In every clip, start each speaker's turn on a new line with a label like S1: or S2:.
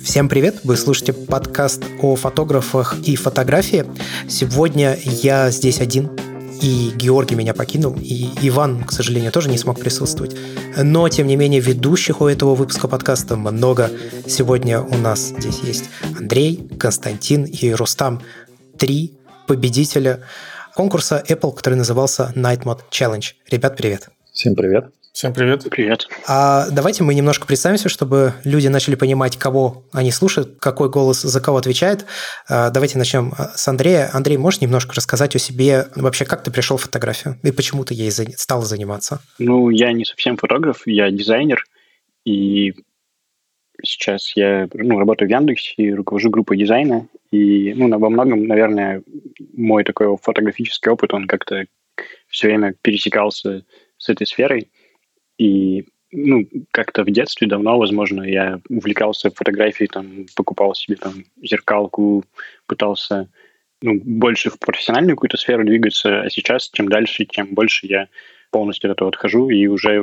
S1: Всем привет! Вы слушаете подкаст о фотографах и фотографии. Сегодня я здесь один, и Георгий меня покинул, и Иван, к сожалению, тоже не смог присутствовать. Но, тем не менее, ведущих у этого выпуска подкаста много. Сегодня у нас здесь есть Андрей, Константин и Рустам. Три победителя конкурса Apple, который назывался Night Mode Challenge. Ребят, привет!
S2: Всем привет!
S3: Всем привет.
S4: Привет.
S1: А давайте мы немножко представимся, чтобы люди начали понимать, кого они слушают, какой голос за кого отвечает. А, давайте начнем а, с Андрея. Андрей, можешь немножко рассказать о себе, вообще, как ты пришел в фотографию и почему ты ей стал заниматься?
S4: Ну, я не совсем фотограф, я дизайнер, и сейчас я ну, работаю в Яндексе и руковожу группой дизайна. И ну, во многом, наверное, мой такой фотографический опыт, он как-то все время пересекался с этой сферой. И ну, как-то в детстве давно, возможно, я увлекался фотографией, там, покупал себе там зеркалку, пытался ну, больше в профессиональную какую-то сферу двигаться, а сейчас чем дальше, тем больше я полностью от этого отхожу и уже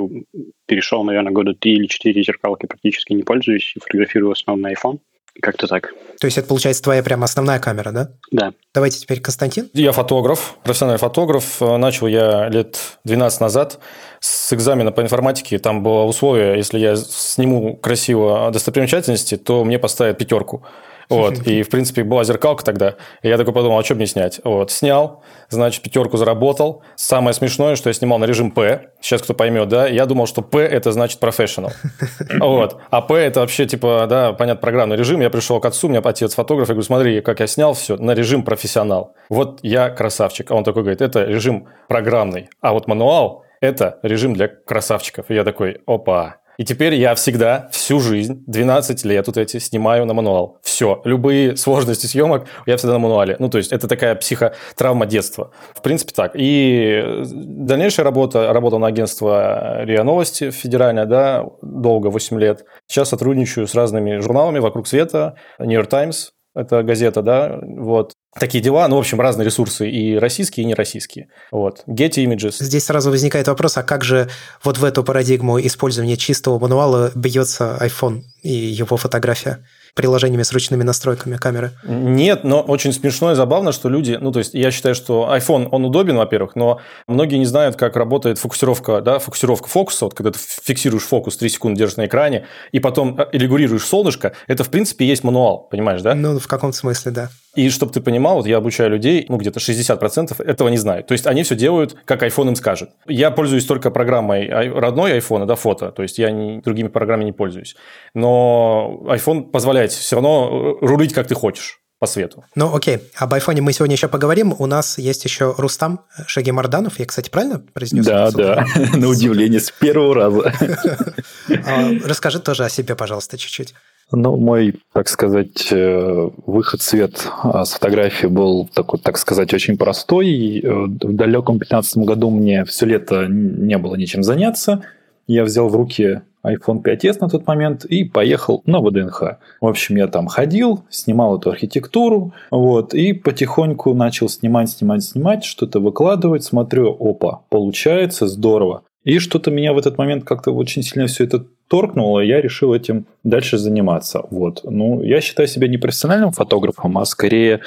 S4: перешел, наверное, года три или четыре зеркалки практически не пользуюсь и фотографирую в основном на iPhone. Как-то так.
S1: То есть это, получается, твоя прям основная камера, да?
S4: Да.
S1: Давайте теперь Константин.
S3: Я фотограф, профессиональный фотограф. Начал я лет 12 назад с экзамена по информатике. Там было условие, если я сниму красиво достопримечательности, то мне поставят пятерку. Вот. И, в принципе, была зеркалка тогда. И я такой подумал, а что мне снять? Вот. Снял, значит, пятерку заработал. Самое смешное, что я снимал на режим P. Сейчас кто поймет, да? Я думал, что P – это значит professional. Вот. А P – это вообще, типа, да, понятно, программный режим. Я пришел к отцу, у меня отец фотограф. Я говорю, смотри, как я снял все на режим профессионал. Вот я красавчик. А он такой говорит, это режим программный. А вот мануал – это режим для красавчиков. И я такой, опа, и теперь я всегда, всю жизнь, 12 лет вот эти, снимаю на мануал. Все, любые сложности съемок я всегда на мануале. Ну, то есть, это такая психотравма детства. В принципе, так. И дальнейшая работа, работал на агентство РИА Новости федеральное, да, долго, 8 лет. Сейчас сотрудничаю с разными журналами «Вокруг света», «Нью Йорк Таймс», это газета, да, вот. Такие дела, ну, в общем, разные ресурсы, и российские, и нероссийские. Вот. Getty Images.
S1: Здесь сразу возникает вопрос, а как же вот в эту парадигму использования чистого мануала бьется iPhone и его фотография? Приложениями с ручными настройками камеры?
S3: Нет, но очень смешно и забавно, что люди, ну, то есть я считаю, что iPhone, он удобен, во-первых, но многие не знают, как работает фокусировка, да, фокусировка фокуса, вот когда ты фиксируешь фокус 3 секунды, держишь на экране, и потом э, регулируешь солнышко, это, в принципе, есть мануал, понимаешь, да?
S1: Ну, в каком смысле, да.
S3: И чтобы ты понимал, вот я обучаю людей, ну, где-то 60% этого не знают. То есть, они все делают, как iPhone им скажет. Я пользуюсь только программой родной iPhone, да, фото. То есть, я не, другими программами не пользуюсь. Но iPhone позволяет все равно э, рулить, как ты хочешь по свету.
S1: Ну, окей. Об айфоне мы сегодня еще поговорим. У нас есть еще Рустам Шагимарданов. Я, кстати, правильно произнес?
S2: Да, да. На удивление, с первого раза.
S1: А, расскажи тоже о себе, пожалуйста, чуть-чуть.
S2: Ну, мой, так сказать, э, выход в свет а, с фотографии был такой, так сказать, очень простой. Э, в далеком 15 году мне все лето не было ничем заняться. Я взял в руки iPhone 5s на тот момент и поехал на ВДНХ. В общем, я там ходил, снимал эту архитектуру, вот, и потихоньку начал снимать, снимать, снимать, что-то выкладывать, смотрю, опа, получается, здорово. И что-то меня в этот момент как-то очень сильно все это торкнуло, и я решил этим дальше заниматься. Вот. Ну, я считаю себя не профессиональным фотографом, а скорее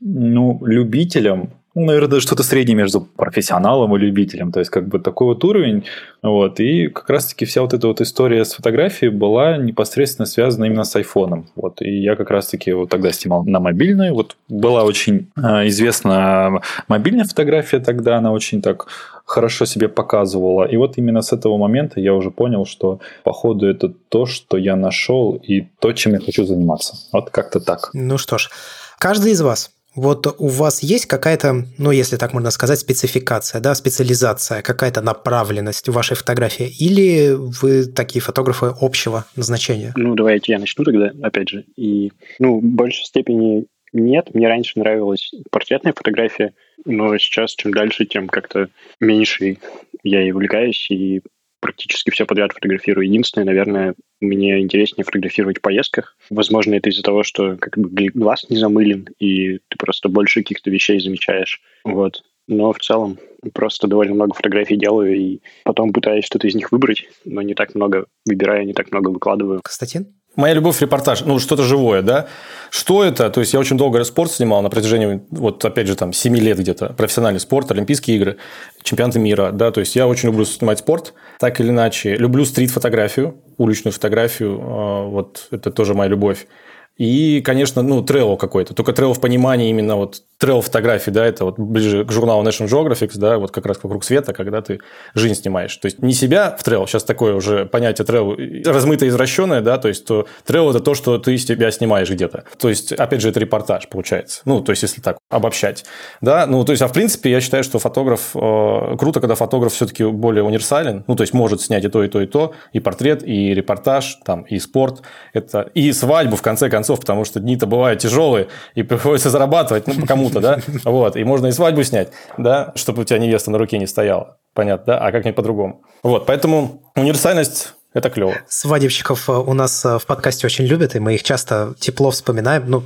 S2: ну, любителем ну, наверное, что-то среднее между профессионалом и любителем. То есть, как бы такой вот уровень. Вот. И как раз-таки вся вот эта вот история с фотографией была непосредственно связана именно с айфоном. Вот. И я как раз-таки вот тогда снимал на мобильной. Вот была очень э, известна мобильная фотография тогда, она очень так хорошо себе показывала. И вот именно с этого момента я уже понял, что походу это то, что я нашел и то, чем я хочу заниматься. Вот как-то так.
S1: Ну что ж, каждый из вас вот у вас есть какая-то, ну, если так можно сказать, спецификация, да, специализация, какая-то направленность в вашей фотографии? Или вы такие фотографы общего назначения?
S4: Ну, давайте я начну тогда, опять же. И, ну, в большей степени нет. Мне раньше нравилась портретная фотография, но сейчас чем дальше, тем как-то меньше я и увлекаюсь, и практически все подряд фотографирую. Единственное, наверное, мне интереснее фотографировать в поездках. Возможно, это из-за того, что как бы глаз не замылен, и ты просто больше каких-то вещей замечаешь. Вот. Но в целом просто довольно много фотографий делаю, и потом пытаюсь что-то из них выбрать, но не так много выбираю, не так много выкладываю.
S1: Константин?
S3: Моя любовь – репортаж. Ну, что-то живое, да? Что это? То есть, я очень долго спорт снимал на протяжении, вот, опять же, там, 7 лет где-то. Профессиональный спорт, Олимпийские игры, чемпионаты мира, да? То есть, я очень люблю снимать спорт, так или иначе. Люблю стрит-фотографию, уличную фотографию. А, вот, это тоже моя любовь. И, конечно, ну, travel какой-то. Только travel в понимании именно вот travel фотографии, да, это вот ближе к журналу National Geographic, да, вот как раз вокруг света, когда ты жизнь снимаешь. То есть не себя в travel, сейчас такое уже понятие travel размытое, извращенное, да, то есть то трейл это то, что ты себя снимаешь где-то. То есть, опять же, это репортаж получается. Ну, то есть, если так обобщать, да, ну, то есть, а в принципе, я считаю, что фотограф, э, круто, когда фотограф все-таки более универсален, ну, то есть, может снять и то, и то, и то, и портрет, и репортаж, там, и спорт, это, и свадьбу, в конце концов, потому что дни-то бывают тяжелые, и приходится зарабатывать, ну, кому кому-то, да, вот, и можно и свадьбу снять, да, чтобы у тебя невеста на руке не стояла, понятно, да, а как-нибудь по-другому. Вот, поэтому универсальность это клево.
S1: Свадебщиков э, у нас э, в подкасте очень любят, и мы их часто тепло вспоминаем, ну,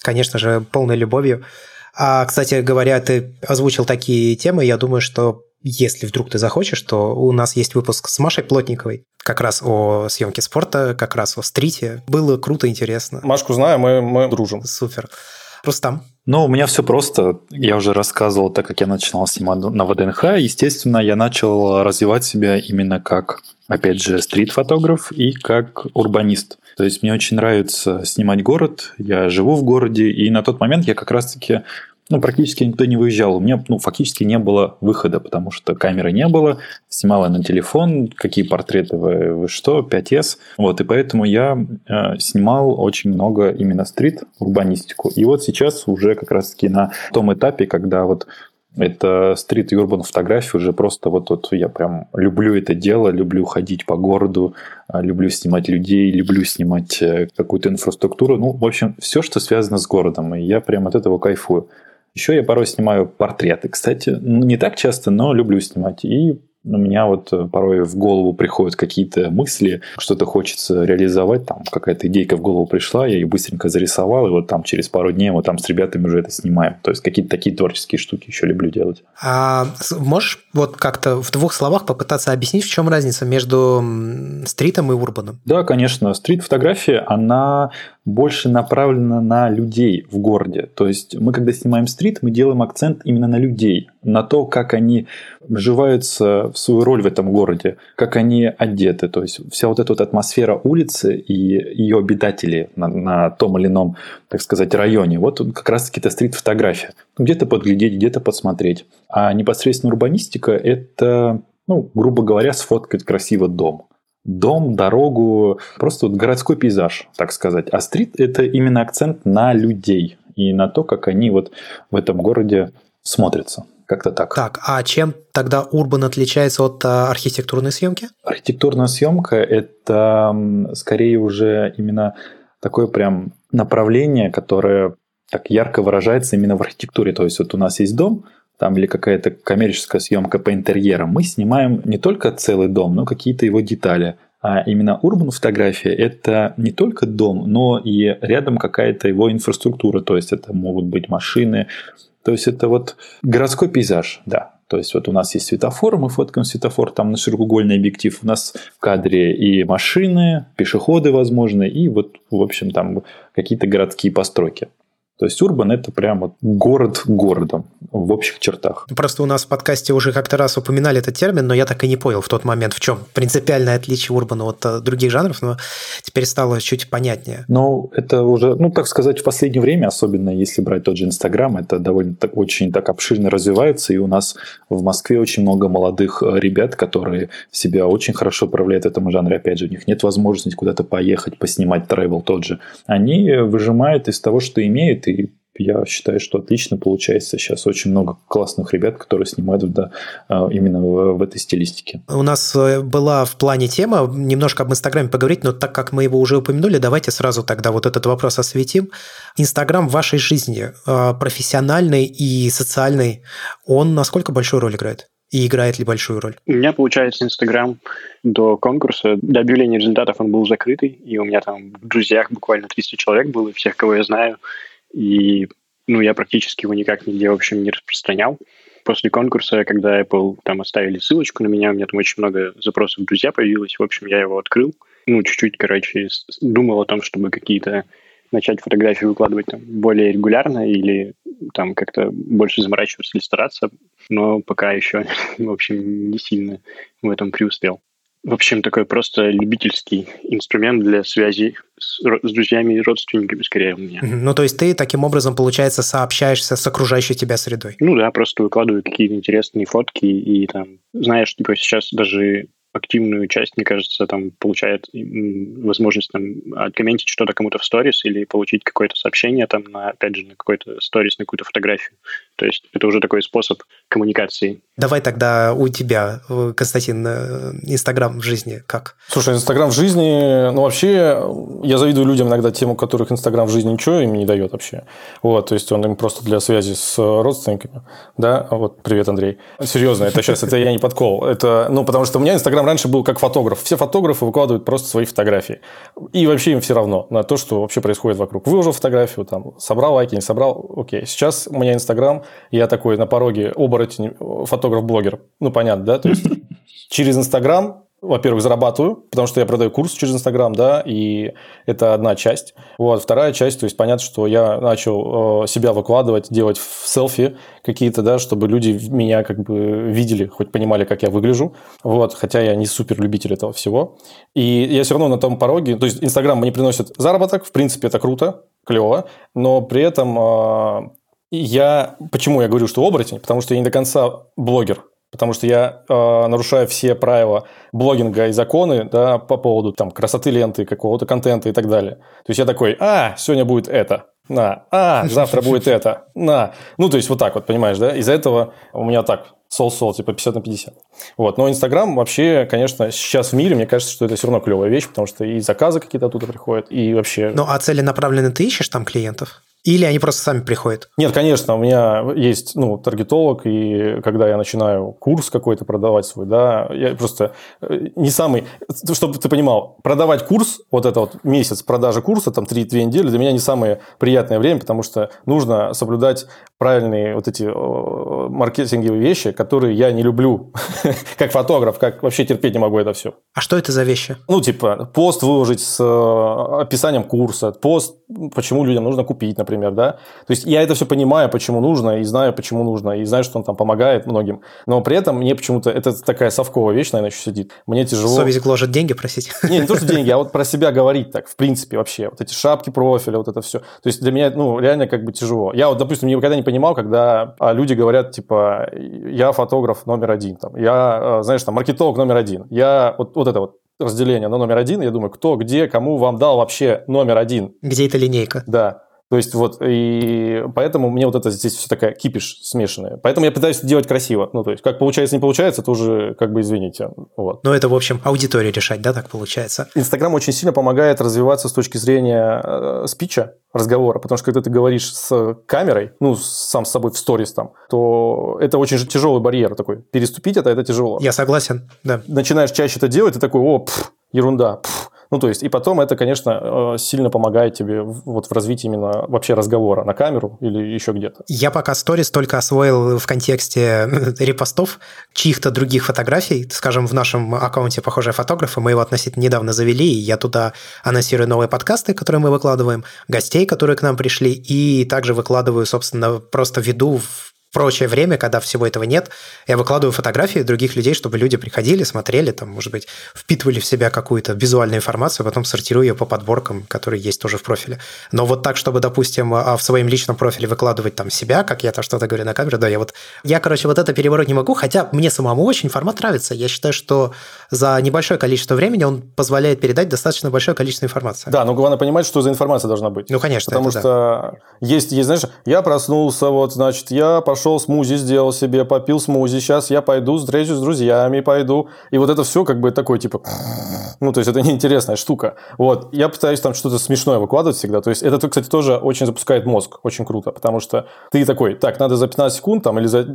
S1: конечно же, полной любовью. А, кстати говоря, ты озвучил такие темы, я думаю, что если вдруг ты захочешь, то у нас есть выпуск с Машей Плотниковой, как раз о съемке спорта, как раз о стрите. Было круто, интересно.
S3: Машку знаю, мы, мы дружим.
S1: Супер. Рустам?
S2: Ну, у меня все просто. Я уже рассказывал, так как я начинал снимать на ВДНХ, естественно, я начал развивать себя именно как, опять же, стрит-фотограф и как урбанист. То есть мне очень нравится снимать город, я живу в городе, и на тот момент я как раз-таки ну, практически никто не выезжал. У меня ну, фактически не было выхода, потому что камеры не было. Снимала на телефон, какие портреты вы, вы что, 5S. Вот, и поэтому я э, снимал очень много именно стрит, урбанистику. И вот сейчас уже как раз-таки на том этапе, когда вот это стрит и урбан фотографии уже просто вот, вот я прям люблю это дело, люблю ходить по городу, э, люблю снимать людей, люблю снимать э, какую-то инфраструктуру. Ну, в общем, все, что связано с городом. И я прям от этого кайфую. Еще я порой снимаю портреты. Кстати, ну, не так часто, но люблю снимать. И у меня вот э, порой в голову приходят какие-то мысли, что-то хочется реализовать, там какая-то идейка в голову пришла, я ее быстренько зарисовал, и вот там через пару дней вот там с ребятами уже это снимаем. То есть какие-то такие творческие штуки еще люблю делать.
S1: А можешь вот как-то в двух словах попытаться объяснить, в чем разница между стритом и урбаном?
S2: Да, конечно. Стрит-фотография, она больше направлена на людей в городе. То есть мы, когда снимаем стрит, мы делаем акцент именно на людей, на то, как они вживаются в свою роль в этом городе, как они одеты. То есть вся вот эта вот атмосфера улицы и ее обитатели на, на том или ином, так сказать, районе. Вот как раз-таки это стрит-фотография. Где-то подглядеть, где-то посмотреть. А непосредственно урбанистика – это, ну, грубо говоря, сфоткать красиво дом дом, дорогу, просто вот городской пейзаж, так сказать. А стрит – это именно акцент на людей и на то, как они вот в этом городе смотрятся. Как-то так.
S1: Так, а чем тогда урбан отличается от а, архитектурной съемки?
S2: Архитектурная съемка – это скорее уже именно такое прям направление, которое так ярко выражается именно в архитектуре. То есть вот у нас есть дом, там или какая-то коммерческая съемка по интерьерам, мы снимаем не только целый дом, но какие-то его детали. А именно урбан фотография – это не только дом, но и рядом какая-то его инфраструктура. То есть это могут быть машины. То есть это вот городской пейзаж, да. То есть вот у нас есть светофор, мы фоткаем светофор, там на широкоугольный объектив. У нас в кадре и машины, пешеходы, возможно, и вот, в общем, там какие-то городские постройки. То есть Урбан – это прямо город городом в общих чертах.
S1: Просто у нас в подкасте уже как-то раз упоминали этот термин, но я так и не понял в тот момент, в чем принципиальное отличие Урбана от э, других жанров, но теперь стало чуть понятнее.
S2: Ну, это уже, ну, так сказать, в последнее время, особенно если брать тот же Инстаграм, это довольно так, очень так обширно развивается, и у нас в Москве очень много молодых э, ребят, которые себя очень хорошо проявляют в этом жанре. Опять же, у них нет возможности куда-то поехать, поснимать тревел тот же. Они выжимают из того, что имеют, и я считаю, что отлично получается. Сейчас очень много классных ребят, которые снимают да, а, именно в, в этой стилистике.
S1: У нас э, была в плане тема немножко об Инстаграме поговорить, но так как мы его уже упомянули, давайте сразу тогда вот этот вопрос осветим. Инстаграм в вашей жизни, э, профессиональный и социальный, он насколько большую роль играет? И играет ли большую роль?
S4: У меня, получается, Инстаграм до конкурса, до объявления результатов он был закрытый, и у меня там в друзьях буквально 300 человек было, всех, кого я знаю, и ну, я практически его никак нигде, в общем, не распространял. После конкурса, когда Apple там оставили ссылочку на меня, у меня там очень много запросов в друзья появилось, в общем, я его открыл. Ну, чуть-чуть, короче, думал о том, чтобы какие-то начать фотографии выкладывать там, более регулярно или там как-то больше заморачиваться или стараться, но пока еще, в общем, не сильно в этом преуспел. В общем, такой просто любительский инструмент для связи с, с друзьями и родственниками, скорее, у меня.
S1: Ну, то есть ты таким образом, получается, сообщаешься с окружающей тебя средой?
S4: Ну да, просто выкладываю какие-то интересные фотки и там, знаешь, типа сейчас даже активную часть, мне кажется, там получает возможность там откомментить что-то кому-то в сторис или получить какое-то сообщение там, на, опять же, на какой-то сторис, на какую-то фотографию. То есть это уже такой способ коммуникации.
S1: Давай тогда у тебя, э, Константин, э, Инстаграм в жизни как?
S3: Слушай, Инстаграм в жизни, ну вообще, я завидую людям иногда тем, у которых Инстаграм в жизни ничего им не дает вообще. Вот, то есть он им просто для связи с родственниками, да, вот, привет, Андрей. Серьезно, это сейчас, это я не подкол. Это, ну, потому что у меня Инстаграм раньше был как фотограф. Все фотографы выкладывают просто свои фотографии. И вообще им все равно на то, что вообще происходит вокруг. Выложил фотографию, там, собрал лайки, не собрал, окей. Сейчас у меня Инстаграм, я такой на пороге оборотень, фотограф-блогер. Ну, понятно, да? То есть через Инстаграм во-первых, зарабатываю, потому что я продаю курс через Инстаграм, да, и это одна часть. Вот, вторая часть, то есть понятно, что я начал э, себя выкладывать, делать селфи какие-то, да, чтобы люди меня как бы видели, хоть понимали, как я выгляжу. Вот, хотя я не супер любитель этого всего. И я все равно на том пороге, то есть Инстаграм мне приносит заработок, в принципе, это круто, клево, но при этом э, я, почему я говорю, что оборотень? Потому что я не до конца блогер потому что я э, нарушаю все правила блогинга и законы да, по поводу там, красоты ленты, какого-то контента и так далее. То есть я такой, а, сегодня будет это, на, а, завтра будет это, на. Ну, то есть вот так вот, понимаешь, да? Из-за этого у меня так, сол-сол, типа 50 на 50. Вот. Но Инстаграм вообще, конечно, сейчас в мире, мне кажется, что это все равно клевая вещь, потому что и заказы какие-то оттуда приходят, и вообще...
S1: Ну, а целенаправленно ты ищешь там клиентов? Или они просто сами приходят?
S3: Нет, конечно, у меня есть ну, таргетолог, и когда я начинаю курс какой-то продавать свой, да, я просто э, не самый... Чтобы ты понимал, продавать курс, вот это вот месяц продажи курса, там 3-2 недели, для меня не самое приятное время, потому что нужно соблюдать правильные вот эти маркетинговые вещи, которые я не люблю как фотограф, как вообще терпеть не могу это все.
S1: А что это за вещи?
S3: Ну, типа, пост выложить с э, описанием курса, пост, почему людям нужно купить, например, например, да. То есть я это все понимаю, почему нужно, и знаю, почему нужно, и знаю, что он там помогает многим. Но при этом мне почему-то, это такая совковая вещь, наверное, еще сидит. Мне тяжело...
S1: Совесть гложет деньги просить?
S3: Не, не то, что деньги, а вот про себя говорить так, в принципе, вообще. Вот эти шапки профиля, вот это все. То есть для меня, ну, реально как бы тяжело. Я вот, допустим, никогда не понимал, когда а, люди говорят, типа, я фотограф номер один, там, я, а, знаешь, там, маркетолог номер один, я вот, вот это вот разделение на номер один, я думаю, кто, где, кому вам дал вообще номер один.
S1: Где эта линейка?
S3: Да. То есть вот, и поэтому мне вот это здесь все такая кипиш смешанная. Поэтому я пытаюсь делать красиво. Ну, то есть, как получается, не получается, то уже, как бы, извините. Вот.
S1: Но это, в общем, аудитория решать, да, так получается?
S3: Инстаграм очень сильно помогает развиваться с точки зрения э, спича, разговора, потому что когда ты говоришь с камерой, ну, сам с собой в сторис там, то это очень тяжелый барьер такой. Переступить это, это тяжело.
S1: Я согласен, да.
S3: Начинаешь чаще это делать, ты такой, о, пф, ерунда, пф, ну, то есть, и потом это, конечно, э, сильно помогает тебе вот в развитии именно вообще разговора на камеру или еще где-то.
S1: Я пока сторис только освоил в контексте репостов чьих-то других фотографий. Скажем, в нашем аккаунте «Похожие фотографы» мы его относительно недавно завели, и я туда анонсирую новые подкасты, которые мы выкладываем, гостей, которые к нам пришли, и также выкладываю, собственно, просто веду в прочее время, когда всего этого нет, я выкладываю фотографии других людей, чтобы люди приходили, смотрели, там, может быть, впитывали в себя какую-то визуальную информацию, а потом сортирую ее по подборкам, которые есть тоже в профиле. Но вот так, чтобы, допустим, а, в своем личном профиле выкладывать там себя, как я там что-то говорю на камеру, да, я вот, я, короче, вот это переворот не могу, хотя мне самому очень формат нравится. Я считаю, что за небольшое количество времени он позволяет передать достаточно большое количество информации.
S3: Да, но главное понимать, что за информация должна быть.
S1: Ну, конечно.
S3: Потому что да. есть, есть, знаешь, я проснулся, вот, значит, я пошел пошел смузи сделал себе, попил смузи, сейчас я пойду встречусь с друзьями, пойду. И вот это все как бы такой, типа, Ну, то есть, это неинтересная штука. Вот. Я пытаюсь там что-то смешное выкладывать всегда. То есть, это, кстати, тоже очень запускает мозг. Очень круто. Потому что ты такой, так, надо за 15 секунд там или за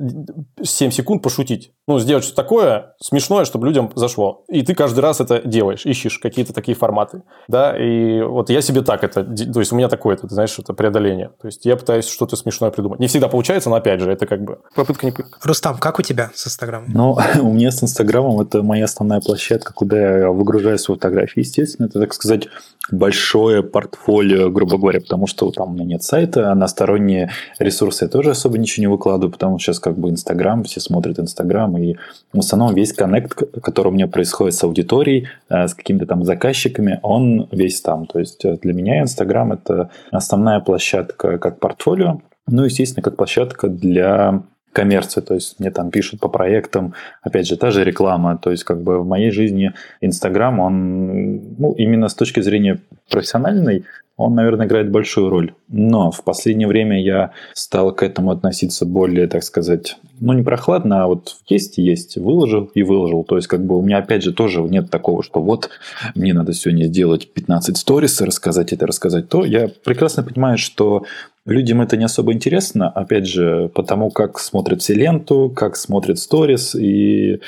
S3: 7 секунд пошутить. Ну, сделать что-то такое смешное, чтобы людям зашло. И ты каждый раз это делаешь, ищешь какие-то такие форматы. Да, и вот я себе так это... То есть, у меня такое, ты знаешь, это преодоление. То есть, я пытаюсь что-то смешное придумать. Не всегда получается, но опять же, это как бы попытка не.
S1: Рустам, как у тебя с Инстаграмом?
S2: Ну, у меня с Инстаграмом это моя основная площадка, куда я выгружаю свои фотографии. Естественно, это, так сказать, большое портфолио, грубо говоря, потому что там у меня нет сайта, а на сторонние ресурсы я тоже особо ничего не выкладываю, потому что сейчас как бы Инстаграм, все смотрят Инстаграм, и в основном весь коннект, который у меня происходит с аудиторией, э, с какими-то там заказчиками, он весь там. То есть э, для меня Инстаграм – это основная площадка как портфолио, ну, естественно, как площадка для коммерции, то есть мне там пишут по проектам, опять же, та же реклама, то есть как бы в моей жизни Инстаграм, он, ну, именно с точки зрения профессиональной, он, наверное, играет большую роль. Но в последнее время я стал к этому относиться более, так сказать, ну, не прохладно, а вот есть и есть, выложил и выложил. То есть, как бы у меня, опять же, тоже нет такого, что вот мне надо сегодня сделать 15 сторис, рассказать это, рассказать то. Я прекрасно понимаю, что Людям это не особо интересно, опять же, потому как смотрят все ленту, как смотрят сторис, и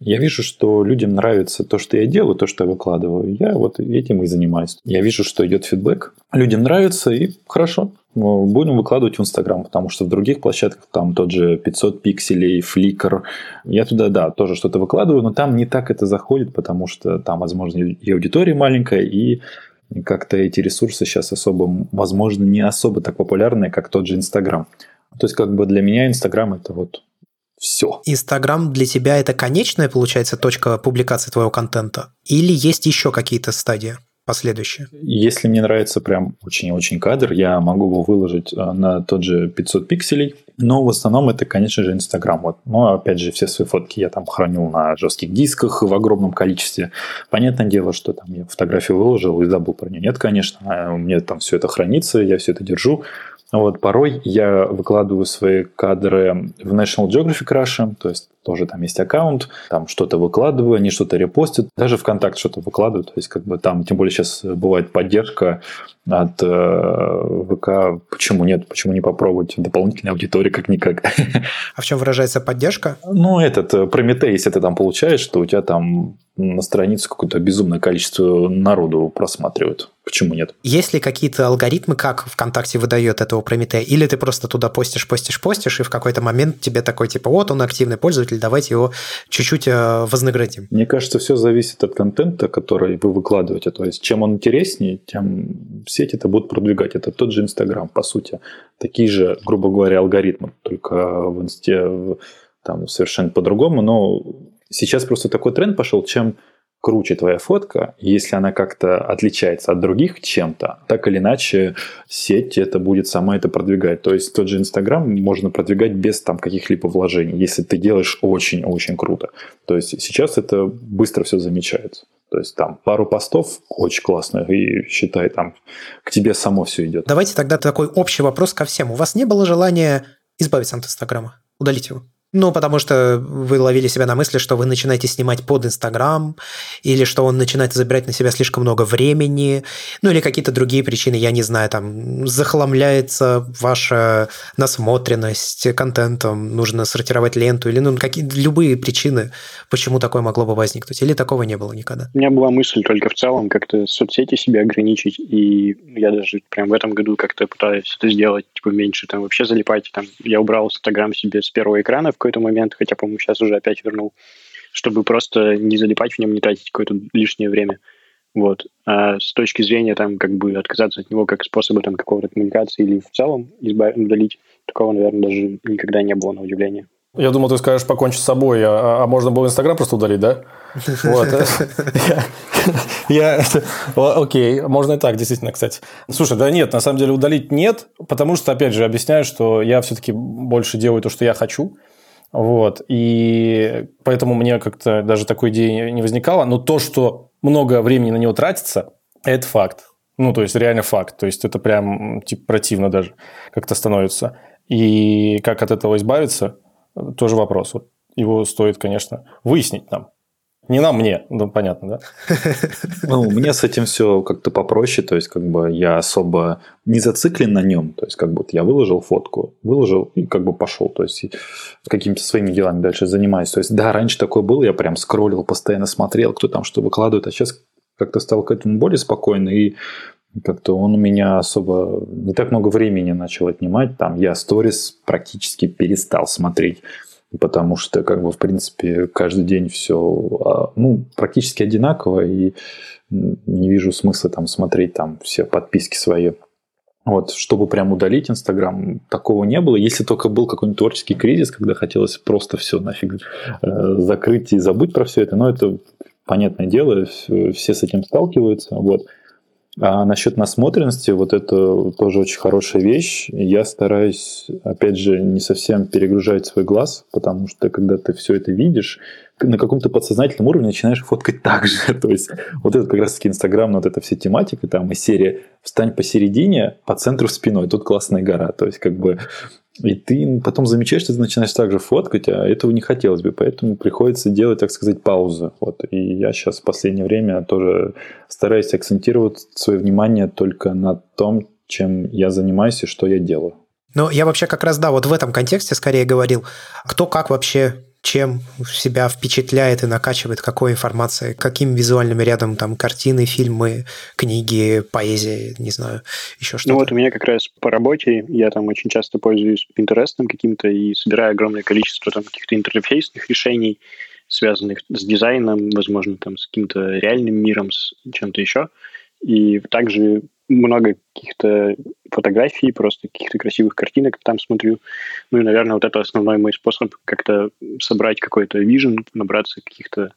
S2: я вижу, что людям нравится то, что я делаю, то, что я выкладываю. Я вот этим и занимаюсь. Я вижу, что идет фидбэк. Людям нравится, и хорошо. Будем выкладывать в Инстаграм, потому что в других площадках, там тот же 500 пикселей, Flickr, я туда, да, тоже что-то выкладываю, но там не так это заходит, потому что там, возможно, и аудитория маленькая, и как-то эти ресурсы сейчас особо, возможно, не особо так популярны, как тот же Инстаграм. То есть, как бы для меня Инстаграм это вот все.
S1: Инстаграм для тебя это конечная, получается, точка публикации твоего контента? Или есть еще какие-то стадии? Последующие?
S2: Если мне нравится прям очень-очень кадр, я могу его выложить э, на тот же 500 пикселей, но в основном это, конечно же, Инстаграм. Вот. Но, опять же, все свои фотки я там храню на жестких дисках в огромном количестве. Понятное дело, что там я фотографию выложил и забыл про нее. Нет, конечно, а у меня там все это хранится, я все это держу. Вот, порой я выкладываю свои кадры в National Geographic Russia, то есть тоже там есть аккаунт, там что-то выкладываю, они что-то репостят, даже ВКонтакте что-то выкладывают, то есть как бы там, тем более сейчас бывает поддержка от э, ВК, почему нет, почему не попробовать дополнительной аудитории как-никак.
S1: А в чем выражается поддержка?
S2: Ну, этот э, Прометей, если ты там получаешь, что у тебя там на страницу какое-то безумное количество народу просматривают. Почему нет?
S1: Есть ли какие-то алгоритмы, как ВКонтакте выдает этого Прометея? Или ты просто туда постишь, постишь, постишь, и в какой-то момент тебе такой, типа, вот он активный пользователь, давайте его чуть-чуть э, вознаградим?
S2: Мне кажется, все зависит от контента, который вы выкладываете. То есть, чем он интереснее, тем сети это будут продвигать. Это тот же Инстаграм, по сути. Такие же, грубо говоря, алгоритмы, только в Инсте там совершенно по-другому. Но сейчас просто такой тренд пошел, чем круче твоя фотка, если она как-то отличается от других чем-то, так или иначе сеть это будет сама это продвигать. То есть тот же Инстаграм можно продвигать без там каких-либо вложений, если ты делаешь очень-очень круто. То есть сейчас это быстро все замечается. То есть там пару постов очень классно, и считай, там к тебе само все идет.
S1: Давайте тогда такой общий вопрос ко всем. У вас не было желания избавиться от Инстаграма, удалить его? Ну, потому что вы ловили себя на мысли, что вы начинаете снимать под Инстаграм, или что он начинает забирать на себя слишком много времени, ну, или какие-то другие причины, я не знаю, там, захламляется ваша насмотренность контентом, нужно сортировать ленту, или, ну, какие любые причины, почему такое могло бы возникнуть, или такого не было никогда?
S4: У меня была мысль только в целом как-то соцсети себе ограничить, и я даже прям в этом году как-то пытаюсь это сделать, типа, меньше там вообще залипать, там, я убрал Инстаграм себе с первого экрана, какой-то момент, хотя, по-моему, сейчас уже опять вернул, чтобы просто не залипать в нем, не тратить какое-то лишнее время. Вот. А с точки зрения там как бы отказаться от него как способа там какого-то коммуникации или в целом избавить, удалить, такого, наверное, даже никогда не было на удивление.
S3: Я думал, ты скажешь покончить с собой, а, а можно было Инстаграм просто удалить, да? Вот. Я, окей, можно и так, действительно, кстати. Слушай, да нет, на самом деле удалить нет, потому что, опять же, объясняю, что я все-таки больше делаю то, что я хочу. Вот. И поэтому мне как-то даже такой идеи не возникало. Но то, что много времени на него тратится, это факт. Ну, то есть, реально факт. То есть, это прям, типа, противно даже как-то становится. И как от этого избавиться, тоже вопрос. Вот его стоит, конечно, выяснить нам. Не нам, мне, ну, понятно, да?
S2: Ну, мне с этим все как-то попроще, то есть, как бы я особо не зациклен на нем, то есть, как бы я выложил фотку, выложил и как бы пошел, то есть, какими-то своими делами дальше занимаюсь. То есть, да, раньше такое было, я прям скроллил, постоянно смотрел, кто там что выкладывает, а сейчас как-то стал к этому более спокойно, и как-то он у меня особо не так много времени начал отнимать. Там я сторис практически перестал смотреть потому что, как бы, в принципе, каждый день все, а, ну, практически одинаково, и не вижу смысла там смотреть там все подписки свои. Вот, чтобы прям удалить Инстаграм, такого не было. Если только был какой-нибудь творческий кризис, когда хотелось просто все нафиг э, закрыть и забыть про все это, но это понятное дело, все с этим сталкиваются. Вот. А насчет насмотренности, вот это тоже очень хорошая вещь. Я стараюсь, опять же, не совсем перегружать свой глаз, потому что когда ты все это видишь, на каком-то подсознательном уровне начинаешь фоткать так же. То есть вот это как раз-таки Инстаграм, вот эта вся тематика, там и серия «Встань посередине, по центру спиной, тут классная гора». То есть как бы и ты потом замечаешь, что ты начинаешь так же фоткать, а этого не хотелось бы. Поэтому приходится делать, так сказать, паузу. Вот. И я сейчас в последнее время тоже стараюсь акцентировать свое внимание только на том, чем я занимаюсь и что я делаю.
S1: Ну, я вообще как раз, да, вот в этом контексте скорее говорил, кто как вообще чем себя впечатляет и накачивает, какой информацией, каким визуальным рядом там картины, фильмы, книги, поэзия, не знаю, еще ну что-то.
S4: Ну вот у меня как раз по работе я там очень часто пользуюсь Pinterest каким-то и собираю огромное количество там каких-то интерфейсных решений, связанных с дизайном, возможно, там с каким-то реальным миром, с чем-то еще. И также много каких-то фотографий, просто каких-то красивых картинок там смотрю. Ну и, наверное, вот это основной мой способ как-то собрать какой-то вижен, набраться каких-то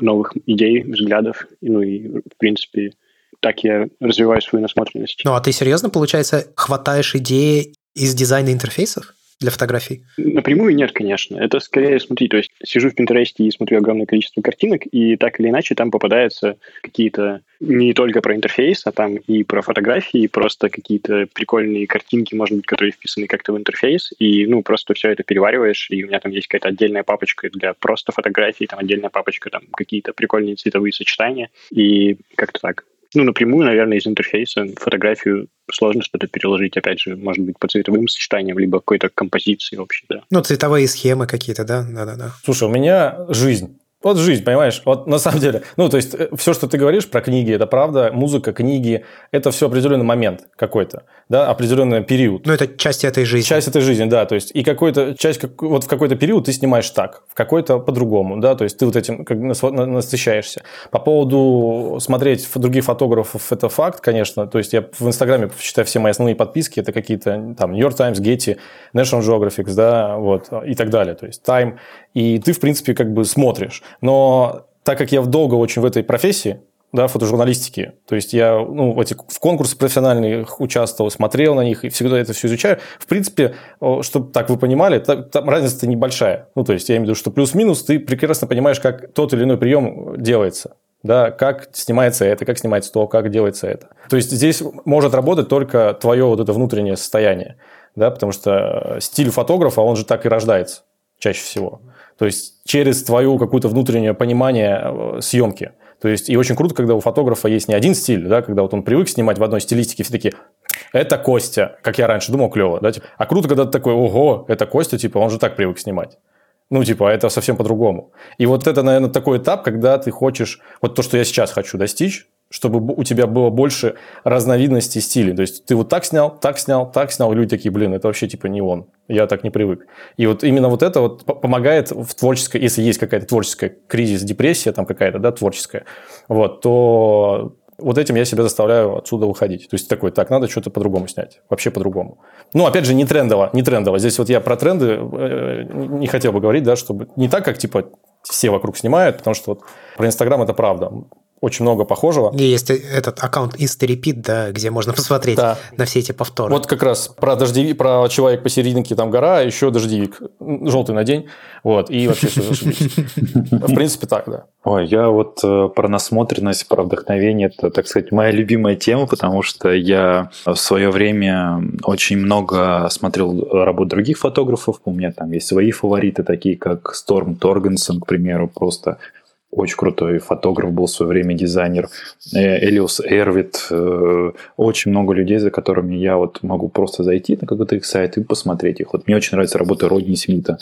S4: новых идей, взглядов. Ну и, в принципе, так я развиваю свою насмотренность.
S1: Ну а ты серьезно, получается, хватаешь идеи из дизайна интерфейсов? Для фотографий?
S4: Напрямую нет, конечно. Это скорее, смотри, то есть сижу в Пинтересте и смотрю огромное количество картинок, и так или иначе там попадаются какие-то не только про интерфейс, а там и про фотографии, и просто какие-то прикольные картинки, может быть, которые вписаны как-то в интерфейс, и, ну, просто все это перевариваешь, и у меня там есть какая-то отдельная папочка для просто фотографий, там отдельная папочка, там какие-то прикольные цветовые сочетания, и как-то так. Ну, напрямую, наверное, из интерфейса фотографию сложно что-то переложить, опять же, может быть, по цветовым сочетаниям, либо какой-то композиции вообще, да.
S1: Ну, цветовые схемы какие-то, да? Да-да-да.
S3: Слушай, у меня жизнь. Вот жизнь, понимаешь? Вот на самом деле, ну, то есть, э, все, что ты говоришь про книги, это правда, музыка, книги, это все определенный момент какой-то, да, определенный период.
S1: Ну, это часть этой жизни.
S3: Часть этой жизни, да, то есть, и какой-то, часть, вот в какой-то период ты снимаешь так, в какой-то по-другому, да, то есть, ты вот этим как насыщаешься. По поводу смотреть других фотографов, это факт, конечно, то есть, я в Инстаграме, считаю, все мои основные подписки, это какие-то, там, New York Times, Getty, National Geographic, да, вот, и так далее, то есть, Time, и ты, в принципе, как бы смотришь. Но так как я долго очень в этой профессии, да, фотожурналистики. То есть я ну, эти, в конкурсы профессиональных участвовал, смотрел на них и всегда это все изучаю. В принципе, чтобы так вы понимали, там, там разница небольшая. Ну, то есть я имею в виду, что плюс-минус ты прекрасно понимаешь, как тот или иной прием делается. Да, как снимается это, как снимается то, как делается это. То есть здесь может работать только твое вот это внутреннее состояние. Да, потому что стиль фотографа, он же так и рождается чаще всего. То есть через твою какую-то внутреннее понимание э, съемки. То есть и очень круто, когда у фотографа есть не один стиль, да, когда вот он привык снимать в одной стилистике, все такие, это Костя, как я раньше думал, клево, да, типа. а круто, когда ты такой, ого, это Костя, типа, он же так привык снимать. Ну, типа, это совсем по-другому. И вот это, наверное, такой этап, когда ты хочешь, вот то, что я сейчас хочу достичь, чтобы у тебя было больше разновидностей стилей. То есть ты вот так снял, так снял, так снял, и люди такие, блин, это вообще типа не он. Я так не привык. И вот именно вот это вот помогает в творческой, если есть какая-то творческая кризис, депрессия там какая-то, да, творческая, вот, то вот этим я себя заставляю отсюда выходить. То есть такой, так, надо что-то по-другому снять. Вообще по-другому. Ну, опять же, не трендово, не трендово. Здесь вот я про тренды э, не хотел бы говорить, да, чтобы не так, как типа все вокруг снимают, потому что вот про Инстаграм это правда очень много похожего.
S1: И есть этот аккаунт Insta да, где можно посмотреть да. на все эти повторы.
S3: Вот как раз про дождевик, про человек посерединке, там гора, а еще дождевик. Желтый на день. Вот, и вообще все В принципе, так, да.
S2: Ой, я вот э, про насмотренность, про вдохновение, это, так сказать, моя любимая тема, потому что я в свое время очень много смотрел работ других фотографов. У меня там есть свои фавориты, такие как Сторм Торгенсон, к примеру, просто очень крутой фотограф был в свое время, дизайнер. Э, Элиус Эрвит. Э, очень много людей, за которыми я вот могу просто зайти на какой-то их сайт и посмотреть их. Вот мне очень нравится работа Родни Смита.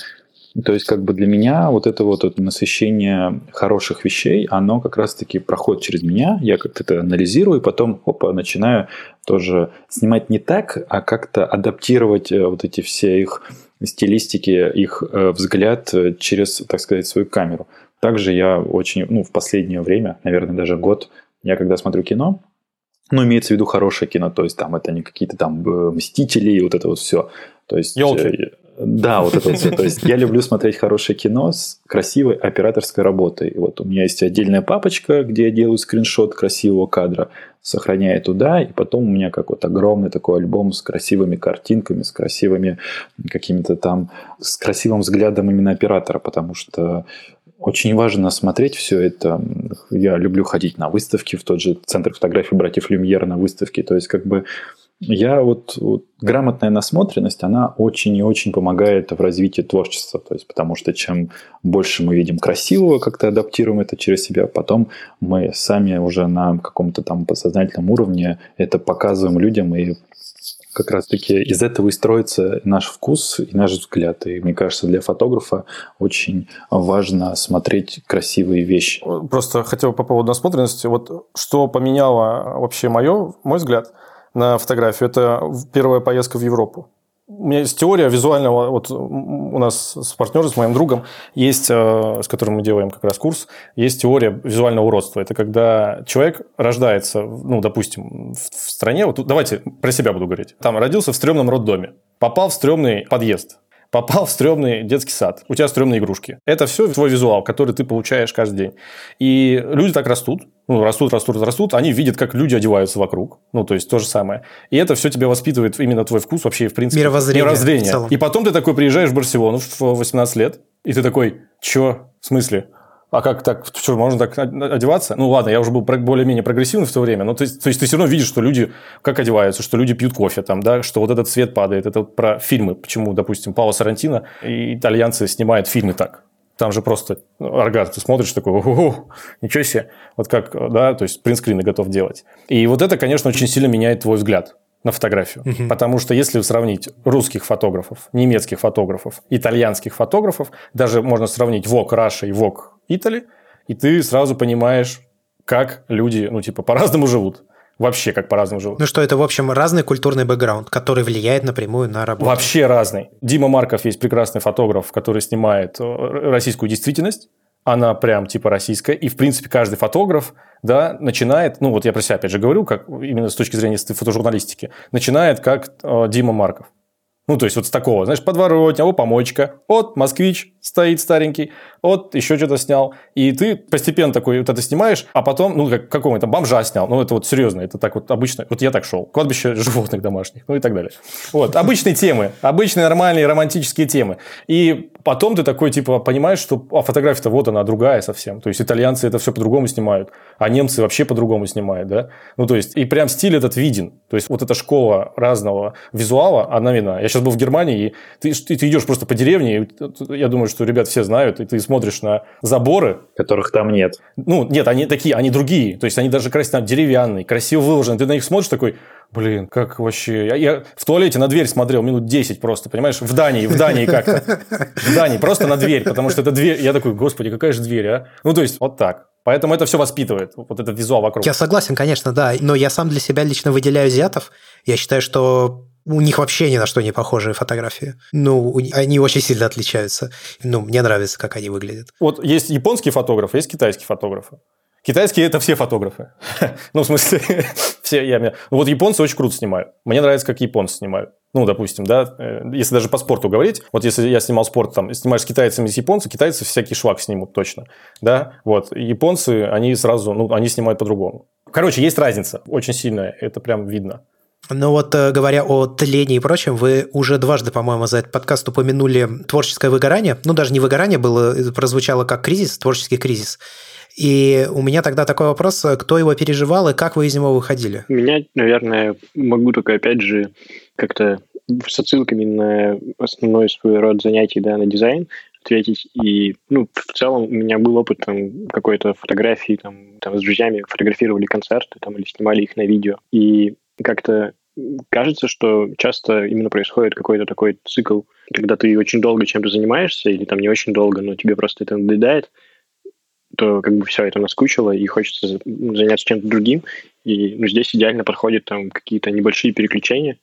S2: То есть как бы для меня вот это вот это насыщение хороших вещей, оно как раз-таки проходит через меня, я как-то это анализирую, и потом, опа, начинаю тоже снимать не так, а как-то адаптировать э, вот эти все их стилистики, их взгляд через, так сказать, свою камеру. Также я очень, ну, в последнее время, наверное, даже год, я когда смотрю кино, ну, имеется в виду хорошее кино, то есть там это не какие-то там э, мстители и вот это вот все. То есть... Э, да, вот это вот все. То есть я люблю смотреть хорошее кино с красивой операторской работой. И вот у меня есть отдельная папочка, где я делаю скриншот красивого кадра, сохраняю туда, и потом у меня как вот огромный такой альбом с красивыми картинками, с красивыми какими-то там, с красивым взглядом именно оператора, потому что очень важно смотреть все это. Я люблю ходить на выставки, в тот же Центр фотографии братьев Люмьер на выставке. То есть, как бы я вот, вот грамотная насмотренность, она очень и очень помогает в развитии творчества. То есть, потому что чем больше мы видим красивого, как-то адаптируем это через себя, потом мы сами уже на каком-то там подсознательном уровне это показываем людям и как раз-таки из этого и строится наш вкус и наш взгляд. И мне кажется, для фотографа очень важно смотреть красивые вещи.
S3: Просто хотел по поводу насмотренности. Вот что поменяло вообще мое, мой взгляд на фотографию, это первая поездка в Европу у меня есть теория визуального, вот у нас с партнером, с моим другом, есть, э, с которым мы делаем как раз курс, есть теория визуального уродства. Это когда человек рождается, ну, допустим, в стране, вот давайте про себя буду говорить, там родился в стрёмном роддоме, попал в стрёмный подъезд, попал в стрёмный детский сад, у тебя стрёмные игрушки. Это все твой визуал, который ты получаешь каждый день. И люди так растут, ну, растут, растут, растут, они видят, как люди одеваются вокруг, ну, то есть то же самое. И это все тебя воспитывает именно твой вкус вообще, в принципе.
S1: Мировоззрение.
S3: Мировоззрение. И потом ты такой приезжаешь в Барселону в 18 лет, и ты такой, чё, в смысле? А как так, что, можно так одеваться? Ну, ладно, я уже был более-менее прогрессивный в то время, но то есть, то есть ты все равно видишь, что люди как одеваются, что люди пьют кофе там, да, что вот этот цвет падает. Это вот про фильмы, почему, допустим, Пауло Сарантино и итальянцы снимают фильмы так. Там же просто оргазм, ты смотришь такой, о, ничего себе, вот как, да, то есть принтскрины готов делать. И вот это, конечно, очень сильно меняет твой взгляд на фотографию. Угу. Потому что если сравнить русских фотографов, немецких фотографов, итальянских фотографов, даже можно сравнить Vogue Russia и Vogue Italy, и ты сразу понимаешь, как люди, ну, типа, по-разному живут. Вообще как по-разному живут.
S1: Ну что, это, в общем, разный культурный бэкграунд, который влияет напрямую на работу.
S3: Вообще разный. Дима Марков есть прекрасный фотограф, который снимает э, российскую действительность. Она прям типа российская. И, в принципе, каждый фотограф да, начинает, ну вот я про себя опять же говорю, как именно с точки зрения фотожурналистики, начинает как э, Дима Марков. Ну, то есть, вот с такого, знаешь, подворотня, о, помоечка, от москвич стоит старенький, от еще что-то снял. И ты постепенно такой вот это снимаешь, а потом, ну, как какого-то бомжа снял. Ну, это вот серьезно, это так вот обычно. Вот я так шел. Кладбище животных домашних, ну и так далее. Вот, обычные темы, обычные нормальные романтические темы. И потом ты такой, типа, понимаешь, что а фотография-то вот она другая совсем. То есть, итальянцы это все по-другому снимают, а немцы вообще по-другому снимают, да? Ну, то есть, и прям стиль этот виден. То есть, вот эта школа разного визуала, она видна. Я сейчас был в Германии, и ты, ты, ты идешь просто по деревне, и я думаю, что ребят все знают, и ты смотришь на заборы.
S2: Которых там нет.
S3: Ну, нет, они такие, они другие. То есть, они даже красиво деревянные, красиво выложены. Ты на них смотришь такой, блин, как вообще... Я, я в туалете на дверь смотрел минут 10 просто, понимаешь? В Дании, в Дании как-то. В Дании, просто на дверь, потому что это дверь... Я такой, господи, какая же дверь, а? Ну, то есть, вот так. Поэтому это все воспитывает, вот этот визуал вокруг.
S1: Я согласен, конечно, да. Но я сам для себя лично выделяю азиатов. Я считаю, что у них вообще ни на что не похожие фотографии. Ну, они очень сильно отличаются. Ну, мне нравится, как они выглядят.
S3: Вот есть японские фотографы, есть китайские фотографы. Китайские – это все фотографы. ну, в смысле, все я... Вот японцы очень круто снимают. Мне нравится, как японцы снимают. Ну, допустим, да, э, если даже по спорту говорить, вот если я снимал спорт, там, снимаешь с китайцами, с японцами, китайцы всякий швак снимут точно, да, вот, японцы, они сразу, ну, они снимают по-другому. Короче, есть разница, очень сильная, это прям видно.
S1: Ну вот, э, говоря о тлении и прочем, вы уже дважды, по-моему, за этот подкаст упомянули творческое выгорание. Ну, даже не выгорание было, прозвучало как кризис, творческий кризис. И у меня тогда такой вопрос, кто его переживал и как вы из него выходили?
S4: Меня, наверное, могу только, опять же, как-то с отсылками на основной свой род занятий, да, на дизайн, встретить. И, ну, в целом у меня был опыт там какой-то фотографии, там, там с друзьями фотографировали концерты там или снимали их на видео. И как-то кажется, что часто именно происходит какой-то такой цикл, когда ты очень долго чем-то занимаешься, или там не очень долго, но тебе просто это надоедает, то как бы все это наскучило, и хочется заняться чем-то другим. И ну, здесь идеально подходят там какие-то небольшие переключения,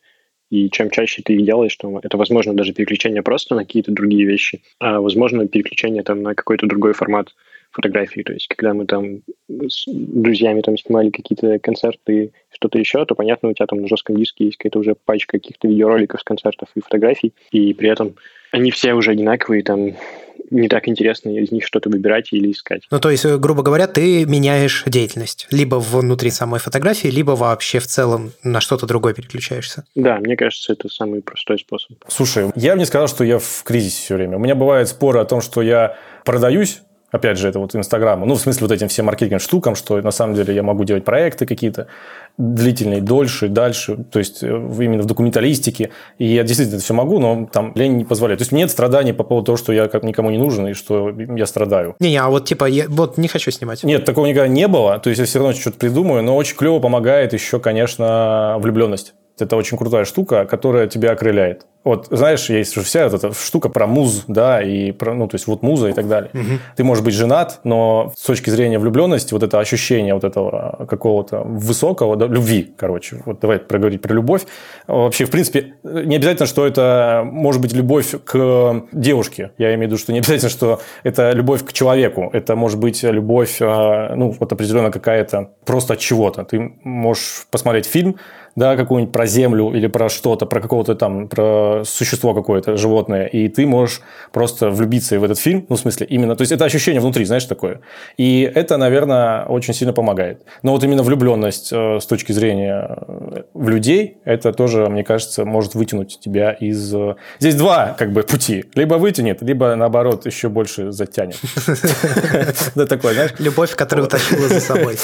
S4: и чем чаще ты их делаешь, то это, возможно, даже переключение просто на какие-то другие вещи, а, возможно, переключение там на какой-то другой формат фотографии. То есть, когда мы там с друзьями там снимали какие-то концерты, что-то еще, то, понятно, у тебя там на жестком диске есть какая-то уже пачка каких-то видеороликов с концертов и фотографий, и при этом они все уже одинаковые, там не так интересно из них что-то выбирать или искать.
S1: Ну, то есть, грубо говоря, ты меняешь деятельность. Либо внутри самой фотографии, либо вообще в целом на что-то другое переключаешься.
S4: Да, мне кажется, это самый простой способ.
S3: Слушай, я бы не сказал, что я в кризисе все время. У меня бывают споры о том, что я продаюсь, опять же, это вот Инстаграму, ну, в смысле, вот этим всем маркетинг штукам, что на самом деле я могу делать проекты какие-то длительные, дольше, дальше, то есть э, именно в документалистике, и я действительно это все могу, но там лень не позволяет. То есть нет страданий по поводу того, что я как никому не нужен и что я страдаю.
S1: Не-не, а вот типа, я вот не хочу снимать.
S3: Нет, такого никогда не было, то есть я все равно что-то придумаю, но очень клево помогает еще, конечно, влюбленность. Это очень крутая штука, которая тебя окрыляет. Вот, знаешь, есть же вся эта штука про муз, да, и про, ну, то есть вот муза и так далее. Угу. Ты можешь быть женат, но с точки зрения влюбленности, вот это ощущение вот этого какого-то высокого, да, любви, короче, вот давай проговорить про любовь. Вообще, в принципе, не обязательно, что это может быть любовь к девушке. Я имею в виду, что не обязательно, что это любовь к человеку. Это может быть любовь, а, ну, вот определенно какая-то просто от чего-то. Ты можешь посмотреть фильм, да, какую-нибудь про землю или про что-то, про какого-то там, про существо какое-то животное, и ты можешь просто влюбиться в этот фильм, ну, в смысле, именно, то есть это ощущение внутри, знаешь, такое. И это, наверное, очень сильно помогает. Но вот именно влюбленность э, с точки зрения э, в людей, это тоже, мне кажется, может вытянуть тебя из... Э, здесь два, как бы, пути. Либо вытянет, либо, наоборот, еще больше затянет.
S1: Да, такой, знаешь? Любовь, которая утащила за собой.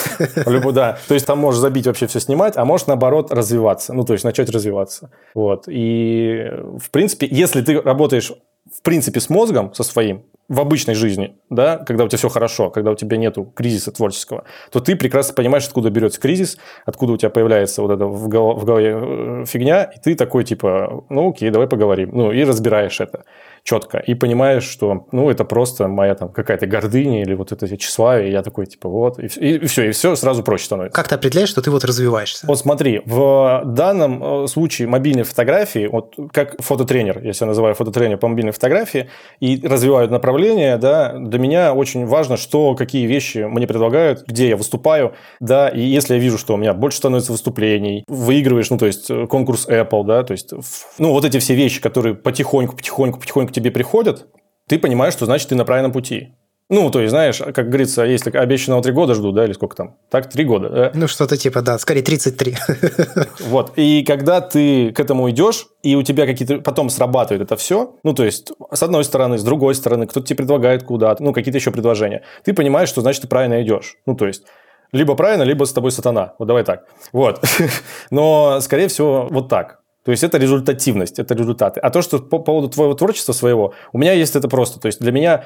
S3: Да. То есть там можешь забить вообще все снимать, а можешь, наоборот, развиваться. Ну, то есть начать развиваться. Вот. И, в принципе, если ты работаешь, в принципе, с мозгом, со своим, в обычной жизни, да, когда у тебя все хорошо, когда у тебя нет кризиса творческого, то ты прекрасно понимаешь, откуда берется кризис, откуда у тебя появляется вот эта в голове э, фигня, и ты такой типа, ну окей, давай поговорим, ну и разбираешь это четко. И понимаешь, что, ну, это просто моя там какая-то гордыня или вот это тщеславие. И я такой, типа, вот, и, и, и все, и все сразу проще становится.
S1: Как ты определяешь, что ты вот развиваешься?
S3: Вот смотри, в данном э, случае мобильной фотографии, вот как фототренер, я себя называю фототренер по мобильной фотографии, и развиваю направление, да, для меня очень важно, что, какие вещи мне предлагают, где я выступаю, да, и если я вижу, что у меня больше становится выступлений, выигрываешь, ну, то есть э, конкурс Apple, да, то есть, ну, вот эти все вещи, которые потихоньку, потихоньку, потихоньку тебе приходят, ты понимаешь, что значит ты на правильном пути. Ну, то есть, знаешь, как говорится, если обещанного три года жду, да, или сколько там? Так, три года, да?
S1: Ну, что-то типа, да, скорее 33.
S3: Вот, и когда ты к этому идешь, и у тебя какие-то потом срабатывает это все, ну, то есть, с одной стороны, с другой стороны, кто-то тебе предлагает куда-то, ну, какие-то еще предложения, ты понимаешь, что значит ты правильно идешь. Ну, то есть, либо правильно, либо с тобой сатана. Вот давай так. Вот. Но, скорее всего, вот так. То есть это результативность, это результаты. А то, что по поводу твоего творчества своего, у меня есть это просто. То есть для меня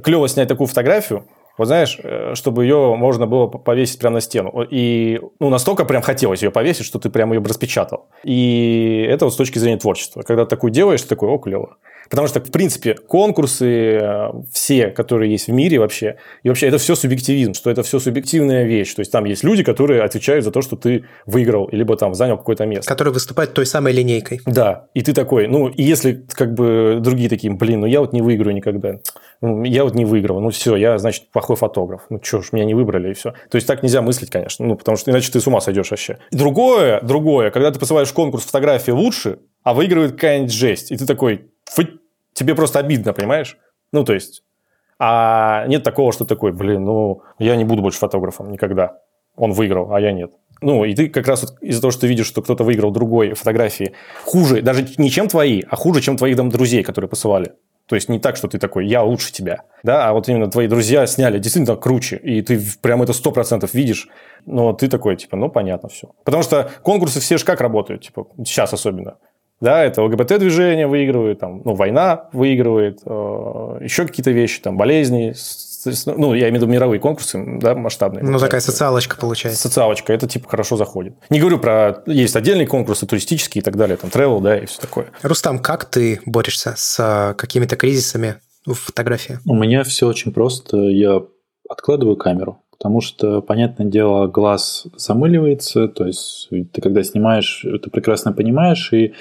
S3: клево снять такую фотографию, вот знаешь, э, чтобы ее можно было повесить прямо на стену. И ну, настолько прям хотелось ее повесить, что ты прям ее распечатал. И это вот с точки зрения творчества. Когда такую делаешь, ты такой, о, клево. Потому что, в принципе, конкурсы э, все, которые есть в мире вообще, и вообще это все субъективизм, что это все субъективная вещь. То есть там есть люди, которые отвечают за то, что ты выиграл, либо там занял какое-то место.
S1: Которые выступают той самой линейкой.
S3: Да, и ты такой, ну, и если как бы другие такие, блин, ну я вот не выиграю никогда, ну, я вот не выиграл, ну все, я, значит, плохой фотограф, ну что ж, меня не выбрали и все. То есть так нельзя мыслить, конечно, ну, потому что иначе ты с ума сойдешь вообще. Другое, другое, когда ты посылаешь конкурс фотографии лучше, а выигрывает какая-нибудь жесть, и ты такой, тебе просто обидно, понимаешь? Ну, то есть, а нет такого, что такой, блин, ну, я не буду больше фотографом никогда. Он выиграл, а я нет. Ну, и ты как раз вот из-за того, что ты видишь, что кто-то выиграл другой фотографии, хуже, даже не чем твои, а хуже, чем твоих там друзей, которые посылали. То есть не так, что ты такой, я лучше тебя, да, а вот именно твои друзья сняли действительно круче, и ты прям это сто процентов видишь, но ты такой, типа, ну, понятно все. Потому что конкурсы все же как работают, типа, сейчас особенно. Да, это ЛГБТ-движение выигрывает, там, ну, война выигрывает, э, еще какие-то вещи, там, болезни, ну, я имею в виду мировые конкурсы, да, масштабные.
S1: Ну, такая социалочка получается.
S3: Социалочка, это, типа, хорошо заходит. Не говорю про... Есть отдельные конкурсы, туристические и так далее, там, travel, да, и все такое.
S1: Рустам, как ты борешься с а, какими-то кризисами в фотографии?
S2: У меня все очень просто. Я откладываю камеру, потому что, понятное дело, глаз замыливается, то есть ты когда снимаешь, это прекрасно понимаешь, и